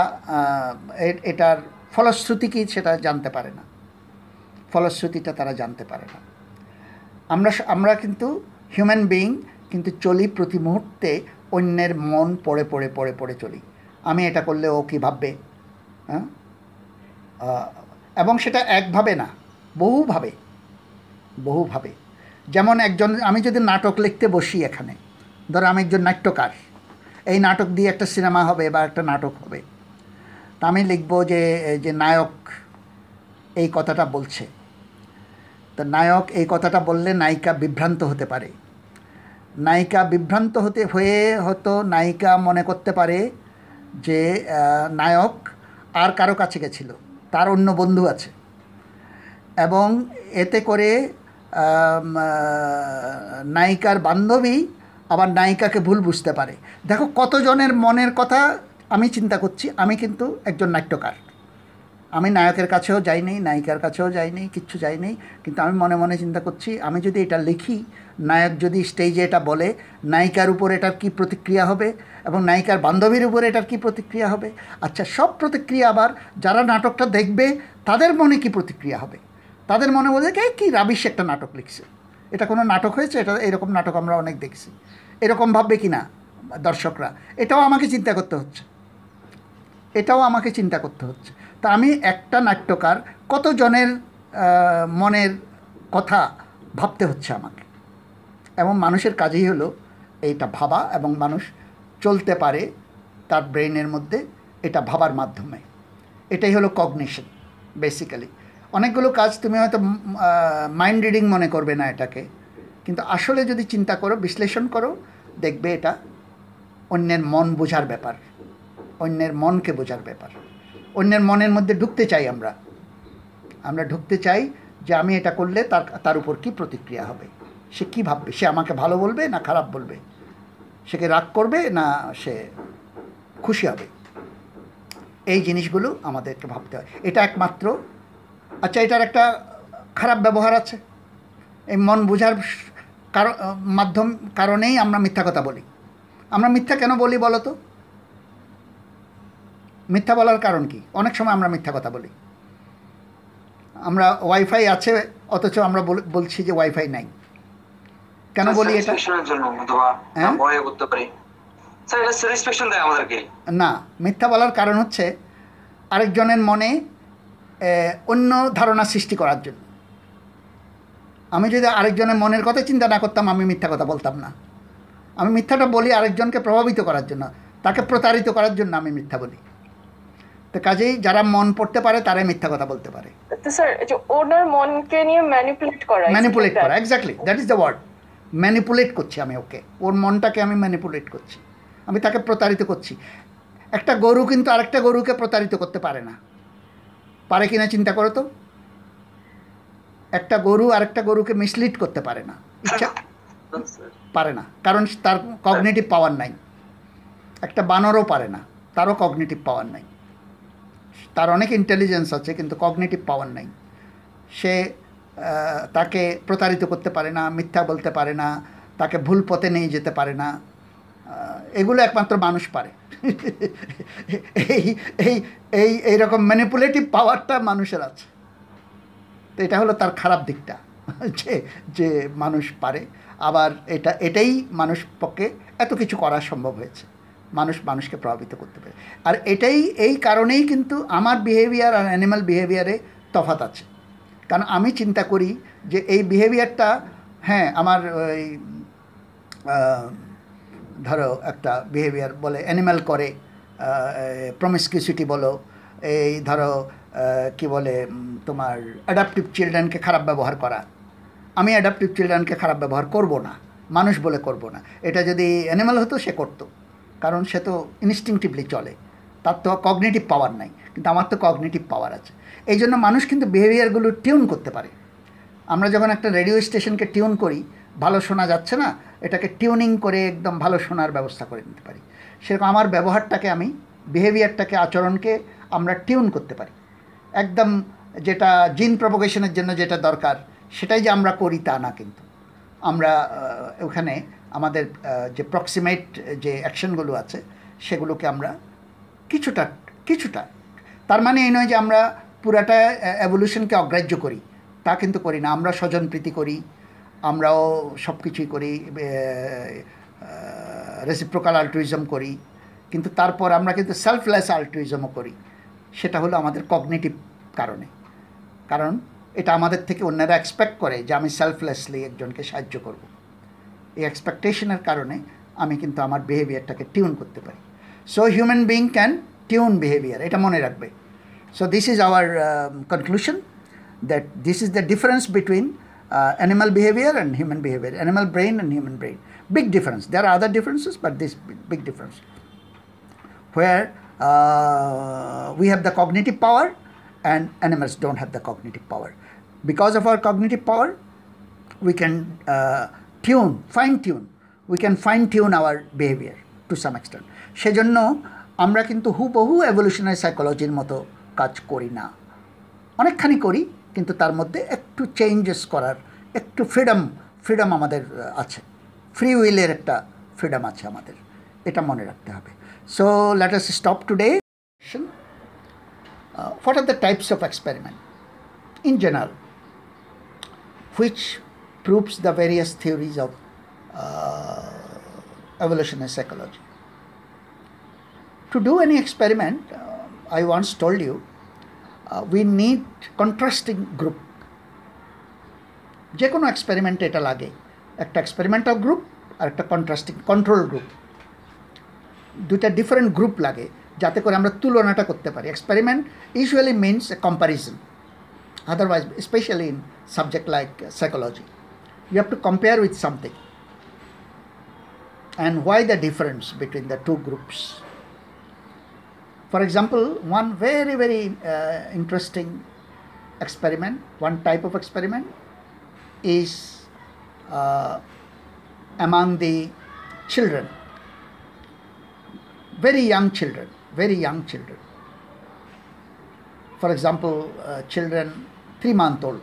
এটার ফলশ্রুতি কী সেটা জানতে পারে না। ফলশ্রুতিটা তারা জানতে পারে না। আমরা আমরা কিন্তু হিউম্যান বিইং কিন্তু চলি প্রতি মুহূর্তে অন্যের মন পড়ে পড়ে পড়ে পড়ে চলি। আমি এটা করলে ও কী ভাববে? হ্যাঁ? এবং সেটা একভাবে না, বহুভাবে বহুভাবে। যেমন একজন, আমি যদি নাটক লিখতে বসি এখানে, ধরো আমি একজন নাট্যকার, এই নাটক দিয়ে একটা সিনেমা হবে বা একটা নাটক হবে, তা আমি লিখব যে যে নায়ক এই কথাটা বলছে। তো নায়ক এই কথাটা বললে নায়িকা বিভ্রান্ত হতে পারে। নায়িকা বিভ্রান্ত হতে হয়ে হয়তো নায়িকা মনে করতে পারে যে নায়ক আর কারও কাছে গেছিল, তার অন্য বন্ধু আছে। এবং এতে করে নায়িকার বান্ধবী আবার নায়িকাকে ভুল বুঝতে পারে। দেখো কতজনের মনের কথা আমি চিন্তা করছি, আমি কিন্তু একজন নাট্যকার। আমি নায়কের কাছেও যাইনি, নায়িকার কাছেও যাই যাইনি, কিচ্ছু যাই যাইনি, কিন্তু আমি মনে মনে চিন্তা করছি, আমি যদি এটা লিখি, নায়ক যদি স্টেজে এটা বলে, নায়িকার উপর এটার কি প্রতিক্রিয়া হবে এবং নায়িকার বান্ধবীর উপর এটার কি প্রতিক্রিয়া হবে? আচ্ছা সব প্রতিক্রিয়া আবার যারা নাটকটা দেখবে, তাদের মনে কি প্রতিক্রিয়া হবে? তাদের মনে বলবে কি কী রাবিশ একটা নাটক লিখছে। এটা কোনো নাটক হয়েছে? এটা এরকম নাটক আমরা অনেক দেখছি। এরকম ভাববে কি না দর্শকরা? এটাও আমাকে চিন্তা করতে হচ্ছে। এটাও আমাকে চিন্তা করতে হচ্ছে। তা আমি একটা নাট্যকার কতজনের মনের কথা ভাবতে হচ্ছে আমাকে? এবং মানুষের কাজই হলো এইটা ভাবা এবং মানুষ চলতে পারে তার ব্রেনের মধ্যে এটা ভাবার মাধ্যমে। এটাই হলো কগনিশন বেসিক্যালি অনেকগুলো কাজ তুমি হয়তো মাইন্ড রিডিং মনে করবে না এটাকে। কিন্তু আসলে যদি চিন্তা করো, বিশ্লেষণ করো, দেখবে এটা অন্যের মন বোঝার ব্যাপার। অন্যের মনকে বোঝার ব্যাপার। অন্যের মনের মধ্যে ঢুকতে চাই আমরা। আমরা ঢুকতে চাই যে আমি এটা করলে তার তার উপর কী প্রতিক্রিয়া হবে? সে কী ভাববে? সে আমাকে ভালো বলবে না খারাপ বলবে? সে কি রাগ করবে না সে খুশি হবে? এই জিনিসগুলো আমাদেরকে ভাবতে হয়। এটা একমাত্র। আচ্ছা এটার একটা খারাপ ব্যবহার আছে। এই মন বোঝার কারণ, মাধ্যম কারণেই আমরা মিথ্যা কথা বলি। আমরা মিথ্যা কেন বলি বলো তো? মিথ্যা বলার কারণ কি? অনেক সময় আমরা মিথ্যা কথা বলি। আমরা ওয়াইফাই আছে অথচ আমরা বলছি যে ওয়াইফাই নাই। কেন বলি এটা? হ্যাঁ? স্যার এটা আমাদেরকে। না মিথ্যা বলার কারণ হচ্ছে আরেকজনের মনে অন্য ধারণা সৃষ্টি করার জন্য। আমি যদি আরেকজনের মনের কথা চিন্তা না করতাম আমি মিথ্যা কথা বলতাম না। আমি মিথ্যাটা বলি আরেকজনকে প্রভাবিত করার জন্য তাকে প্রতারিত করার জন্য আমি মিথ্যা বলি। তো কাজেই যারা মন পড়তে পারে তারাই মিথ্যা কথা বলতে পারে। স্যার যে ওনার মনকে নিয়ে ম্যানিপুলেট করা ম্যানিপুলেট করা exactly that is the word manipulate করছি আমি ওকে। ওর মনটাকে আমি ম্যানিপুলেট করছি। আমি তাকে প্রতারিত করছি। একটা গরু কিন্তু আরেকটা গরুকে প্রতারিত করতে পারে না। পারে কিনা চিন্তা করো তো। একটা গরু আরেকটা গরুকে মিসলিড করতে পারে না। ইচ্ছা? পারে না। কারণ তার কগনিটিভ পাওয়ার নাই। একটা বানরও পারে না। তারও কগনিটিভ পাওয়ার নাই। তার অনেক ইন্টেলিজেন্স আছে, কিন্তু কগনেটিভ পাওয়ার নাই। সে তাকে প্রতারিত করতে পারে না, মিথ্যা বলতে পারে না, তাকে ভুল পথে নিয়ে যেতে পারে না। এগুলো একমাত্র মানুষ পারে। এই এই এই, এইরকম ম্যানিপুলেটিভ পাওয়ারটা মানুষের আছে। তো এটা হলো তার খারাপ দিকটা, যে যে মানুষ পারে। আবার এটা, এটাই মানুষ পক্ষে এত কিছু করা সম্ভব হয়েছে। মানুষ মানুষকে প্রভাবিত করতে পারে। আর এটাই, এই কারণেই কিন্তু আমার বিহেভিয়ার আর অ্যানিম্যাল বিহেভিয়ারে তফাত আছে। কারণ আমি চিন্তা করি যে এই বিহেভিয়ারটা হ্যাঁ আমার ওই ধরো একটা বিহেভিয়ার বলে অ্যানিম্যাল করে প্রমিসকিউসিটি বলো, এই ধরো কি বলে তোমার অ্যাডাপটিভ চিলড্রেনকে খারাপ ব্যবহার করা। আমি অ্যাডাপটিভ চিলড্রেনকে খারাপ ব্যবহার করব না, মানুষ বলে করব না। এটা যদি অ্যানিম্যাল হতো সে করতো। কারণ সে তো ইনস্টিংটিভলি চলে। তার তো কগনেটিভ পাওয়ার নাই, কিন্তু আমার তো কগনেটিভ পাওয়ার আছে। এই জন্য মানুষ কিন্তু বিহেভিয়ারগুলো টিউন করতে পারে। আমরা যখন একটা রেডিও স্টেশনকে টিউন করি, ভালো শোনা যাচ্ছে না, এটাকে টিউনিং করে একদম ভালো শোনার ব্যবস্থা করে নিতে পারি। সেরকম আমার ব্যবহারটাকে আমি বিহেভিয়ারটাকে আচরণকে আমরা টিউন করতে পারি। একদম যেটা জিন প্রপোগেশনের জন্য যেটা দরকার, সেটাই যে আমরা করি তা না কিন্তু। আমরা ওখানে আমাদের যে প্রক্সিমেট যে অ্যাকশনগুলো আছে, সেগুলোকে আমরা কিছুটা কিছুটা, তার মানে এই নয় যে আমরা পুরাটা অ্যাভলিউশনকে অগ্রাহ্য করি, তা কিন্তু করি না। আমরা স্বজনপ্রীতি করি, আমরাও সব কিছুই করি রেসিপ্রোকাল আল্ট্রুইজম করি, কিন্তু তারপর আমরা কিন্তু সেলফলেস আল্ট্রুইজমও করি। সেটা হলো আমাদের কগনিটিভ কারণে। কারণ এটা আমাদের থেকে অন্যরা এক্সপেক্ট করে যে আমি সেলফলেসলি একজনকে সাহায্য করব। এই এক্সপেকটেশনের কারণে আমি কিন্তু আমার বিহেভিয়ারটাকে টিউন করতে পারি। So human being can tune behaviour এটা মনে রাখবে। So this is our conclusion that this is the difference between animal behaviour and human behaviour animal brain and human brain big difference there are other differences but this big difference. Where uh, we have the cognitive power and animals don't have the cognitive power. Because of our cognitive power, we can uh, tune, fine tune we can fine tune our behaviour to some extent. সেজন্য আমরা কিন্তু হুবহু evolutionary সাইকোলজির মতো কাজ করি না। অনেকখানি করি কিন্তু তার মধ্যে একটু চেঞ্জেস করার একটু ফ্রিডম ফ্রিডম আমাদের আছে। ফ্রি উইলের একটা ফ্রিডম আছে আমাদের। এটা মনে রাখতে হবে। So let us stop today what are the types of experiment in general which proves the various theories of uh, evolutionary psychology. To do any experiment uh, i once told you uh, we need contrasting group. যে কোনো এক্সপেরিমেন্টে এটা লাগে একটা experimental group আর একটা contrasting control group দুটা different group লাগে যাতে করে আমরা তুলনাটা করতে পারি experiment usually means a comparison otherwise specially in subject like psychology you have to compare with something. And why the difference between the two groups? For example one very very uh, interesting experiment one type of experiment is uh, among the children. Very young children very young children. For example uh, children 3 month old.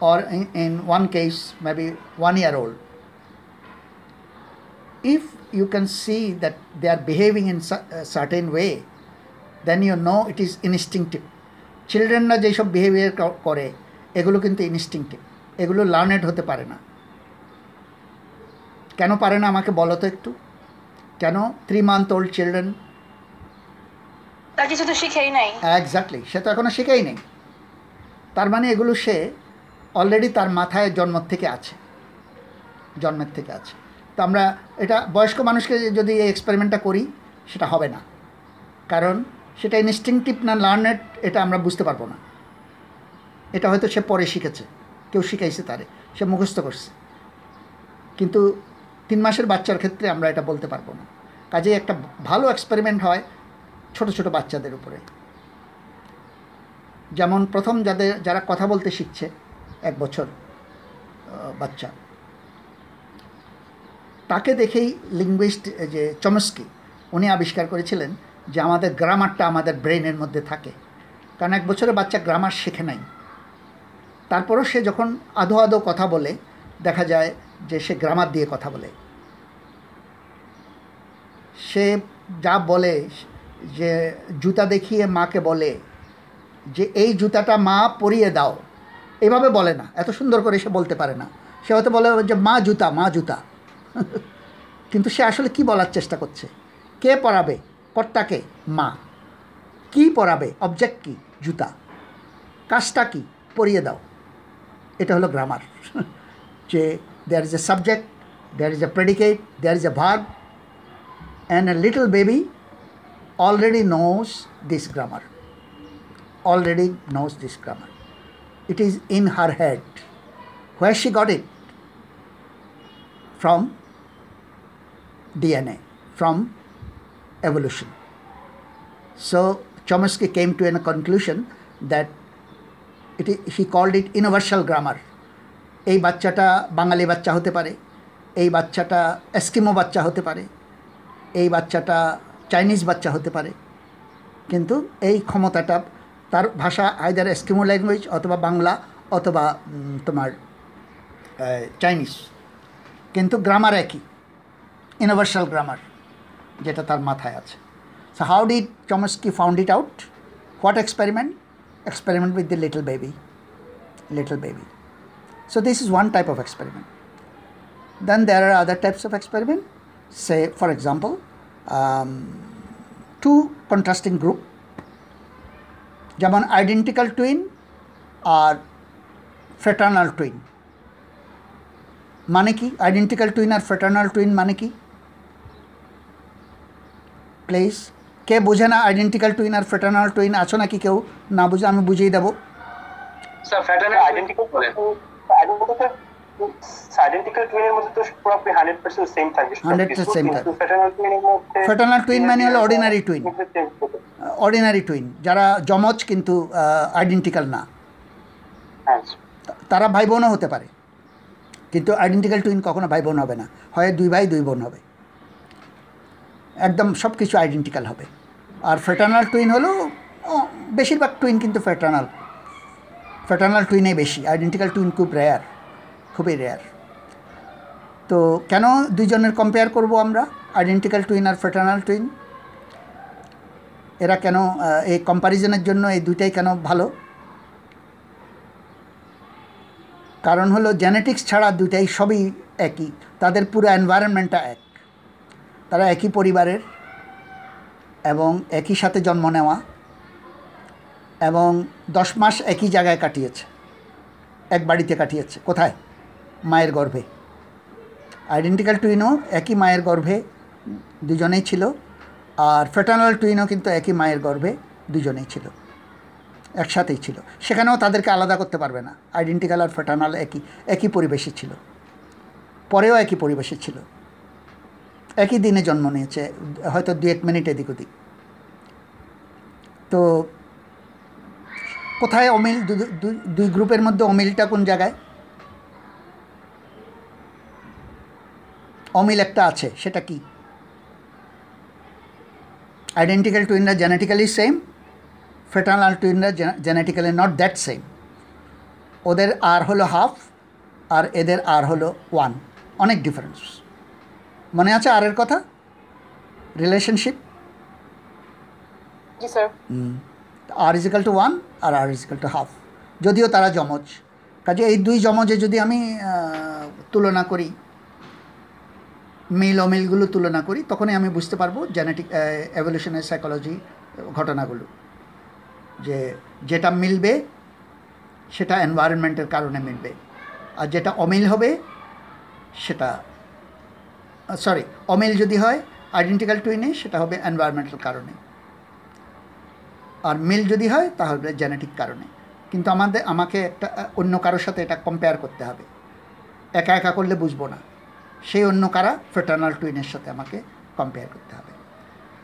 Or in, in one case, maybe one year old. If you can see that they are behaving in a certain way, then you know it is instinctive. চিলড্রেনরা যেসব behaviour করে এগুলো কিন্তু instinctive এগুলো learned হতে পারে না কেন পারে না আমাকে বলো তো একটু কেন থ্রি মান্থ ওল্ড চিলড্রেন তার কিছু তো শিখেই নাই এক্স্যাক্টলি সে তো এখনও শেখাই নেই তার মানে এগুলো সে অলরেডি তার মাথায় জন্ম থেকে আছে। জন্মের থেকে আছে। তো আমরা এটা বয়স্ক মানুষকে যদি এই এক্সপেরিমেন্টটা করি, সেটা হবে না। কারণ সেটা ইনস্টিংটিভ না লার্নেড এটা আমরা বুঝতে পারব না। এটা হয়তো সে পরে শিখেছে। কেউ শিখাইছে তারে। সে মুখস্থ করছে। কিন্তু তিন মাসের বাচ্চার ক্ষেত্রে আমরা এটা বলতে পারব না। কাজে একটা ভালো এক্সপেরিমেন্ট হয় ছোট ছোট বাচ্চাদের উপরে। যেমন প্রথম যাদের, যারা কথা বলতে শিখছে এক বছর বাচ্চা। তাকে দেখেই লিঙ্গুইস্ট যে চমস্কি উনি আবিষ্কার করেছিলেন যে আমাদের গ্রামারটা আমাদের ব্রেনের মধ্যে থাকে। কারণ এক বছরের বাচ্চা গ্রামার শেখে নাই। তারপরও সে যখন আধো আধো কথা বলে, দেখা যায় যে সে গ্রামার দিয়ে কথা বলে। সে যা বলে, যে জুতা দেখিয়ে মাকে বলে, যে এই জুতাটা মা পরিয়ে দাও এভাবে বলে না, এত সুন্দর করে সে বলতে পারে না। সে হয়তো বলে যে, মা জুতা মা জুতা। কিন্তু সে আসলে কি বলার চেষ্টা করছে? কে পড়াবে কর্তাকে মা। কি পড়াবে অবজেক্ট কি? জুতা। কাজটা কি? পরিয়ে দাও। এটা হলো গ্রামার যে there is a subject there is a predicate there is a verb and a little baby already knows this grammar already knows this grammar. It is in her head where she got it from dna from evolution so chomsky came to a conclusion that it i- he called it universal grammar এই বাচ্চাটা বাঙালি বাচ্চা হতে পারে এই বাচ্চাটা Eskimo বাচ্চা হতে পারে এই বাচ্চাটা চাইনিজ বাচ্চা হতে পারে কিন্তু এই ক্ষমতাটা তার ভাষা আইদার এস্কিমো ল্যাঙ্গুয়েজ অথবা বাংলা অথবা তোমার চাইনিজ কিন্তু গ্রামার একই ইউনিভার্সাল গ্রামার যেটা তার মাথায় আছে so how did Chomsky found it out what experiment experiment with the little baby baby. So this is one type of experiment. Then there are other types of experiment. Say, for example, um, two contrasting group, যেমন identical twin আর fraternal twin মানে কি? Identical twin আর fraternal twin মানে কি? Please কে বোঝে না আইডেন্টিক্যাল টুইন আর ফ্রেটার্নাল টুইন আছো নাকি কেউ? না বুঝে আমি বুঝিয়ে দেবো। স্যার আইডেন্টিক্যাল আইডেন্টিক্যাল আইডেন্টিক্যাল টুইনের মধ্যে তো পুরোপুরি হান্ড্রেড পার্সেন্ট সেম থাকে। 100% same থাকে। ফ্যাটার্নাল টুইনের মধ্যে Fraternal twin মানে হলো ordinary twin। অর্ডিনারি টুইন যারা যমজ কিন্তু আইডেন্টিক্যাল না। হ্যাঁ তারা ভাই বোনও হতে পারে। কিন্তু আইডেন্টিক্যাল টুইন কখনো ভাই বোন হবে না। হয় দুই ভাই দুই বোন হবে। একদম সব কিছু আইডেন্টিক্যাল হবে। আর ফ্রেটার্নাল টুইন হলো বেশিরভাগ টুইন কিন্তু ফ্রেটার্নাল ফ্রেটার্নাল টুইনে বেশি। আইডেন্টিক্যাল টুইন খুব রেয়ার খুবই রেয়ার তো কেন দুইজনের কম্পেয়ার করব আমরা? আইডেন্টিক্যাল টুইন আর ফ্রেটার্নাল টুইন এরা কেন এই কম্প্যারিজনের জন্য এই দুইটাই কেন ভালো? কারণ হলো জেনেটিক্স ছাড়া দুইটাই সবই একই। তাদের পুরো এনভায়রনমেন্টটা এক। তারা একই পরিবারের এবং একই সাথে জন্ম নেওয়া এবং দশ মাস একই জায়গায় কাটিয়েছে। এক বাড়িতে কাটিয়েছে। কোথায়? মায়ের গর্ভে। আইডেন্টিক্যাল টুইনও একই মায়ের গর্ভে দুজনেই ছিল আর ফ্রেটার্নাল টুইনও কিন্তু একই মায়ের গর্ভে দুজনেই ছিল, একসাথেই ছিল। সেখানেও তাদেরকে আলাদা করতে পারবে না। আইডেন্টিক্যাল আর ফ্রেটার্নাল একই একই পরিবেশে ছিল, পরেও একই পরিবেশে ছিল। একই দিনে জন্ম নিয়েছে, হয়তো দু এক মিনিট এদিক ওদিক। তো কোথায় অমিল? দুই গ্রুপের মধ্যে অমিলটা কোন জায়গায়? অমিল একটা আছে সেটা কি? আইডেন্টিক্যাল টুইনরা জেনেটিক্যালি সেম ফ্রেটার্নাল টুইনরা জেনেটিক্যালি নট দ্যাট সেম ওদের আর হলো হাফ আর এদের আর হলো ওয়ান অনেক ডিফারেন্স মনে আছে আরের কথা? Relationship r is equal to one R r is equal to half যদিও তারা যমজ। কাজে এই দুই যমজে যদি আমি তুলনা করি মিল অমিলগুলো তুলনা করি, তখনই আমি বুঝতে পারব জেনেটিক এভলিউশনের সাইকোলজি ঘটনাগুলো। যে যেটা মিলবে, সেটা এনভায়রনমেন্টের কারণে মিলবে। আর যেটা অমিল হবে, সেটা সরি অমিল যদি হয় আইডেন্টিক্যাল টুইনে সেটা হবে এনভায়রনমেন্টাল কারণে। আর মিল যদি হয় তাহলে জেনেটিক কারণে। কিন্তু আমাদের, আমাকে একটা অন্য কারোর সাথে এটা কম্পেয়ার করতে হবে। একা একা করলে বুঝব না। সেই অন্য কারা? ফ্রেটার্নাল টুইনের সাথে আমাকে কম্পেয়ার করতে হবে।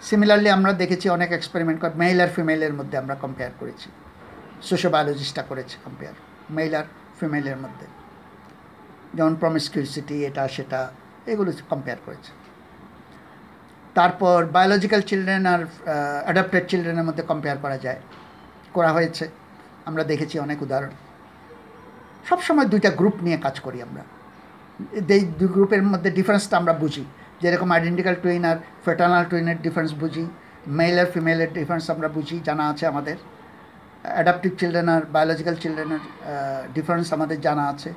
সিমিলারলি আমরা দেখেছি অনেক এক্সপেরিমেন্ট কর মেল আর ফিমেলের মধ্যে আমরা কম্পেয়ার করেছি। সোশ্যোবায়োলজিস্টটা করেছে কম্পেয়ার মেল আর ফিমেলের মধ্যে। যেমন প্রমিসকিউসিটি এটা, সেটা, এগুলো কম্পেয়ার করেছে। তারপর বায়োলজিক্যাল চিলড্রেন আর অ্যাডাপ্টেড চিলড্রেনের মধ্যে কম্পেয়ার করা যায়, করা হয়েছে। আমরা দেখেছি অনেক উদাহরণ। সবসময় দুইটা গ্রুপ নিয়ে কাজ করি আমরা। এই দুই গ্রুপের মধ্যে ডিফারেন্সটা আমরা বুঝি। যেরকম আইডেন্টিক্যাল টুইন আর ফেটার্নাল টুইনের ডিফারেন্স বুঝি। মেল আর ফিমেলের ডিফারেন্স আমরা বুঝি, জানা আছে আমাদের। অ্যাডাপটিভ চিলড্রেন আর বায়োলজিক্যাল চিলড্রেনের ডিফারেন্স আমাদের জানা আছে।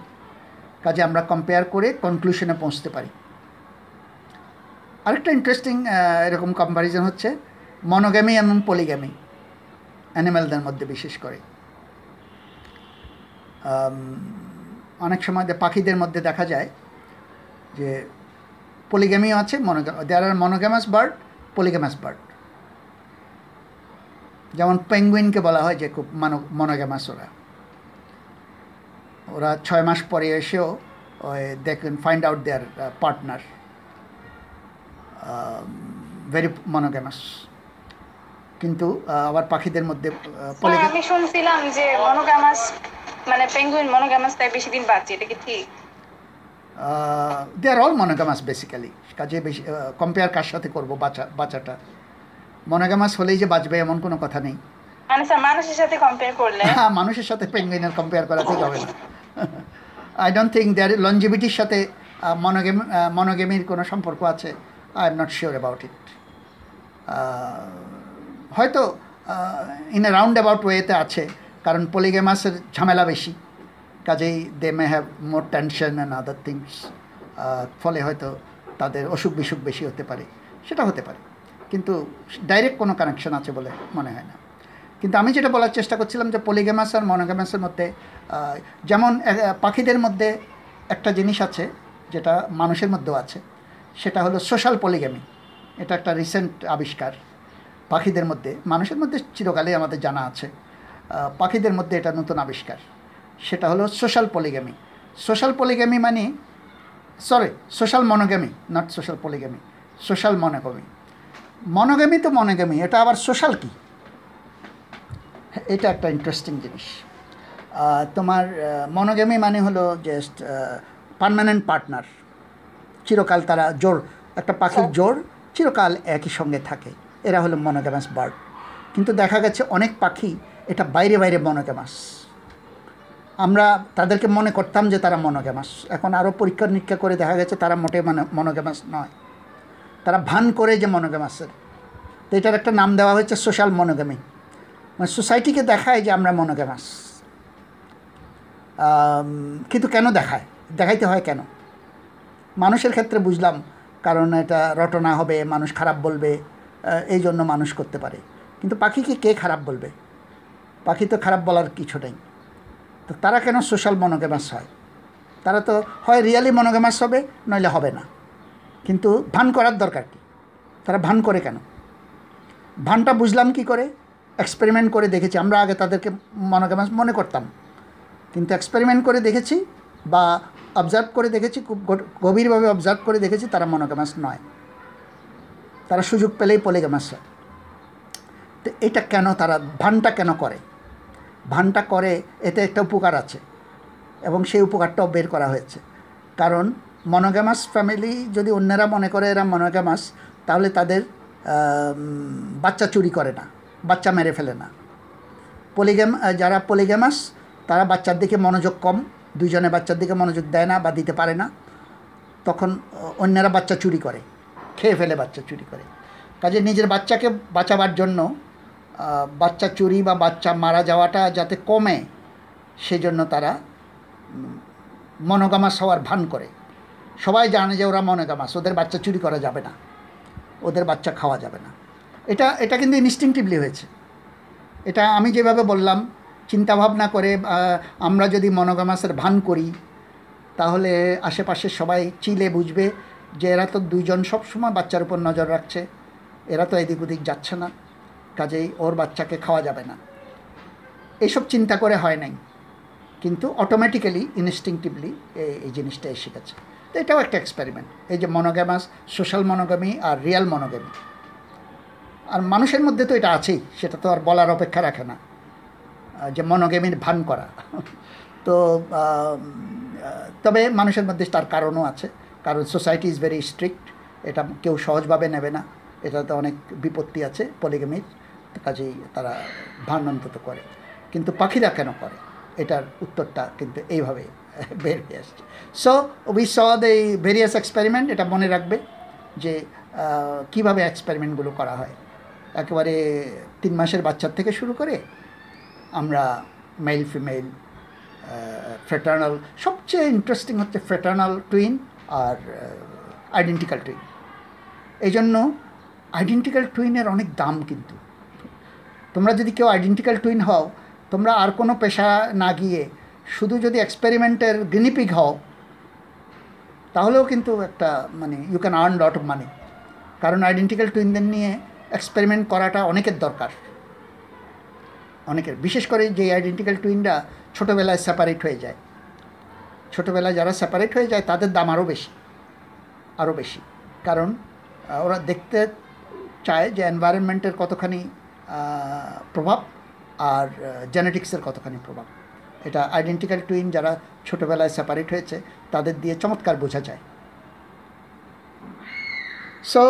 কাজে আমরা কম্পেয়ার করে কনক্লুশনে পৌঁছতে পারি। আরেকটা ইন্টারেস্টিং এরকম কম্প্যারিজন হচ্ছে মনোগ্যামি এবং পলিগ্যামি অ্যানিম্যালদের মধ্যে বিশেষ করে। অনেক সময় পাখিদের মধ্যে দেখা যায় যে পলিগ্যামিও আছে মনোগ্যাম there are monogamous bird polygamous bird যেমন পেঙ্গুইনকে বলা হয় যে খুব মানো মনোগ্যামাস ওরা। ওরা ছয় মাস পরে এসেও they can find out their partner very monogamous কিন্তু আবার পাখিদের মধ্যে স্যার আমি শুনছিলাম যে মনোগ্যামাস মানে পেঙ্গুইন মনোগ্যামাস তাই বেশি দিন বাঁচে এটা কি ঠিক? দে আর অল মনোগামাস বেসিক্যালি কাজে বেশি কম্পেয়ার কার সাথে করব বাচ্চা বাচ্চাটা মনোগামাস হলেই যে বাঁচবে এমন কোনো কথা নেই। মানে স্যার মানুষের সাথে কম্পেয়ার করলে? হ্যাঁ মানুষের সাথে পেঙ্গুইনের কম্পেয়ার করা ঠিক হবে না। আই ডোন্ট থিঙ্ক দেয়ার লঞ্জিভিটির সাথে মনোগেম মনোগেমির কোনো সম্পর্ক আছে। I am not sure about it হয়তো ইন এ রাউন্ড অ্যাবাউট ওয়েতে আছে। কারণ পলিগেমাসের ঝামেলা বেশি। কাজেই they may have more tension and other things ফলে হয়তো তাদের অসুখ বিসুখ বেশি হতে পারে। সেটা হতে পারে। কিন্তু ডাইরেক্ট কোনো কানেকশন আছে বলে মনে হয় না। কিন্তু আমি যেটা বলার চেষ্টা করছিলাম যে পলিগেমাস আর মনোগেমাসের মধ্যে যেমন পাখিদের মধ্যে একটা জিনিস আছে যেটা মানুষের মধ্যেও আছে। সেটা হলো সোশ্যাল পলিগেমি এটা একটা রিসেন্ট আবিষ্কার। পাখিদের মধ্যে, মানুষের মধ্যে চিরকালে আমাদের জানা আছে। পাখিদের মধ্যে এটা নতুন আবিষ্কার। সেটা হলো সোশ্যাল পলিগেমি সোশ্যাল পলিগেমি মানে sorry social monogamy not social polygamy social monogamy monogamy তো মনোগ্যামি এটা আবার সোশ্যাল কি? এটা একটা ইন্টারেস্টিং জিনিস। তোমার মনোগ্যামি মানে হলো জাস্ট পার্মানেন্ট পার্টনার চিরকাল তারা জোর একটা পাখির জোর চিরকাল একই সঙ্গে থাকে। এরা হলো মনোগ্যামাস বার্ড কিন্তু দেখা গেছে অনেক পাখি এটা বাইরে বাইরে মনোগ্যামাস আমরা তাদেরকে মনে করতাম যে তারা মনোগ্যামাস এখন আরও পরীক্ষা নিরীক্ষা করে দেখা গেছে তারা মোটে মানে মনোগ্যামাস নয়। তারা ভান করে যে মনোগ্যামাসের তো এটার একটা নাম দেওয়া হয়েছে সোশ্যাল মনোগ্যামি মানে সোসাইটিকে দেখায় যে আমরা মনোগ্যামাস কিন্তু কেন দেখায়? দেখাইতে হয় কেন? মানুষের ক্ষেত্রে বুঝলাম, কারণ এটা রটনা হবে, মানুষ খারাপ বলবে এই জন্য মানুষ করতে পারে। কিন্তু পাখিকে কে খারাপ বলবে? পাখি তো খারাপ বলার কিছু নেই। তো তারা কেন সোশ্যাল মনোগেমাস হয়? তারা তো হয় রিয়ালি মনোগেমাস হবে, নইলে হবে না। কিন্তু ভান করার দরকার কি? তারা ভান করে কেন? ভানটা বুঝলাম কি করে? এক্সপেরিমেন্ট করে দেখেছি। আমরা আগে তাদেরকে মনোগেমাস মনে করতাম। কিন্তু এক্সপেরিমেন্ট করে দেখেছি বা অবজার্ভ করে দেখেছি, খুব গভীরভাবে অবজার্ভ করে দেখেছি, তারা মনোগামাস নয়। তারা সুযোগ পেলেই পলিগামাস হয়। তো এটা কেন তারা, ভানটা কেন করে? ভানটা করে, এতে একটা উপকার আছে এবং সেই উপকারটাও বের করা হয়েছে। কারণ মনোগামাস ফ্যামিলি যদি অন্যরা মনে করে এরা মনোগামাস তাহলে তাদের বাচ্চা চুরি করে না, বাচ্চা মেরে ফেলে না। পলিগ্যাম যারা পলিগ্যামাস তারা বাচ্চার দিকে মনোযোগ কম, দুইজনে বাচ্চার দিকে মনোযোগ দেয় না বা দিতে পারে না। তখন অন্যরা বাচ্চা চুরি করে, খেয়ে ফেলে বাচ্চা চুরি করে। কাজে নিজের বাচ্চাকে বাঁচাবার জন্য বাচ্চা চুরি বা বাচ্চা মারা যাওয়াটা যাতে কমে, সেজন্য তারা মনোগামাস হওয়ার ভান করে। সবাই জানে যে ওরা মনোগামাস, ওদের বাচ্চা চুরি করা যাবে না, ওদের বাচ্চা খাওয়া যাবে না। এটা এটা কিন্তু ইনস্টিংটিভলি হয়েছে। এটা আমি যেভাবে বললাম, চিন্তাভাবনা করে আমরা যদি মনোগামাসের ভান করি, তাহলে আশেপাশের সবাই চিলে বুঝবে যে এরা তো দুইজন সবসময় বাচ্চার উপর নজর রাখছে, এরা তো এদিক ওদিক যাচ্ছে না। কাজেই ওর বাচ্চাকে খাওয়া যাবে না। এইসব চিন্তা করে হয় নাই। কিন্তু অটোমেটিক্যালি ইনস্টিংটিভলি এই জিনিসটা এসে গেছে। তো এটাও একটা এক্সপেরিমেন্ট এই যে মনোগ্যামাস সোশ্যাল মনোগামি আর রিয়াল মনোগামি আর মানুষের মধ্যে তো এটা আছেই, সেটা তো আর বলার অপেক্ষা রাখে না। যে মনোগ্যামির ভান করা। তো তবে মানুষের মধ্যে তার কারণও আছে। কারণ সোসাইটি ইজ ভেরি স্ট্রিক্ট এটা কেউ সহজভাবে নেবে না। এটাতে অনেক বিপত্তি আছে পলিগেমির কাজেই তারা ভান অন্তত করে। কিন্তু পাখিরা কেন করে? এটার উত্তরটা কিন্তু এইভাবে বের হয়ে আসছে। So we saw the various experiment এটা মনে রাখবে যে কীভাবে এক্সপেরিমেন্টগুলো করা হয়। একেবারে তিন মাসের বাচ্চার থেকে শুরু করে আমরা মেল ফিমেল ফ্রেটার্নাল সবচেয়ে ইন্টারেস্টিং হচ্ছে ফ্রেটার্নাল টুইন আর আইডেন্টিক্যাল টুইন এই জন্য আইডেন্টিক্যাল টুইনের অনেক দাম কিন্তু। তোমরা যদি কেউ আইডেন্টিক্যাল টুইন হও, তোমরা আর কোনো পেশা না গিয়ে শুধু যদি এক্সপেরিমেন্টের গিনিপিগ হও, তাহলেও কিন্তু একটা মানে you can earn lot of money কারণ আইডেন্টিক্যাল টুইনদের নিয়ে এক্সপেরিমেন্ট করাটা অনেকের দরকার। অনেকের, বিশেষ করে যে আইডেন্টিক্যাল টুইনরা ছোটোবেলায় সেপারেট হয়ে যায়। ছোটোবেলায় যারা সেপারেট হয়ে যায়, তাদের দাম আরও বেশি আরও বেশি। কারণ ওরা দেখতে চায় যে এনভায়রনমেন্টের কতখানি প্রভাব আর জেনেটিক্সের কতখানি প্রভাব। এটা আইডেন্টিক্যাল টুইন যারা ছোটোবেলায় সেপারেট হয়েছে, তাদের দিয়ে চমৎকার বোঝা যায়। সো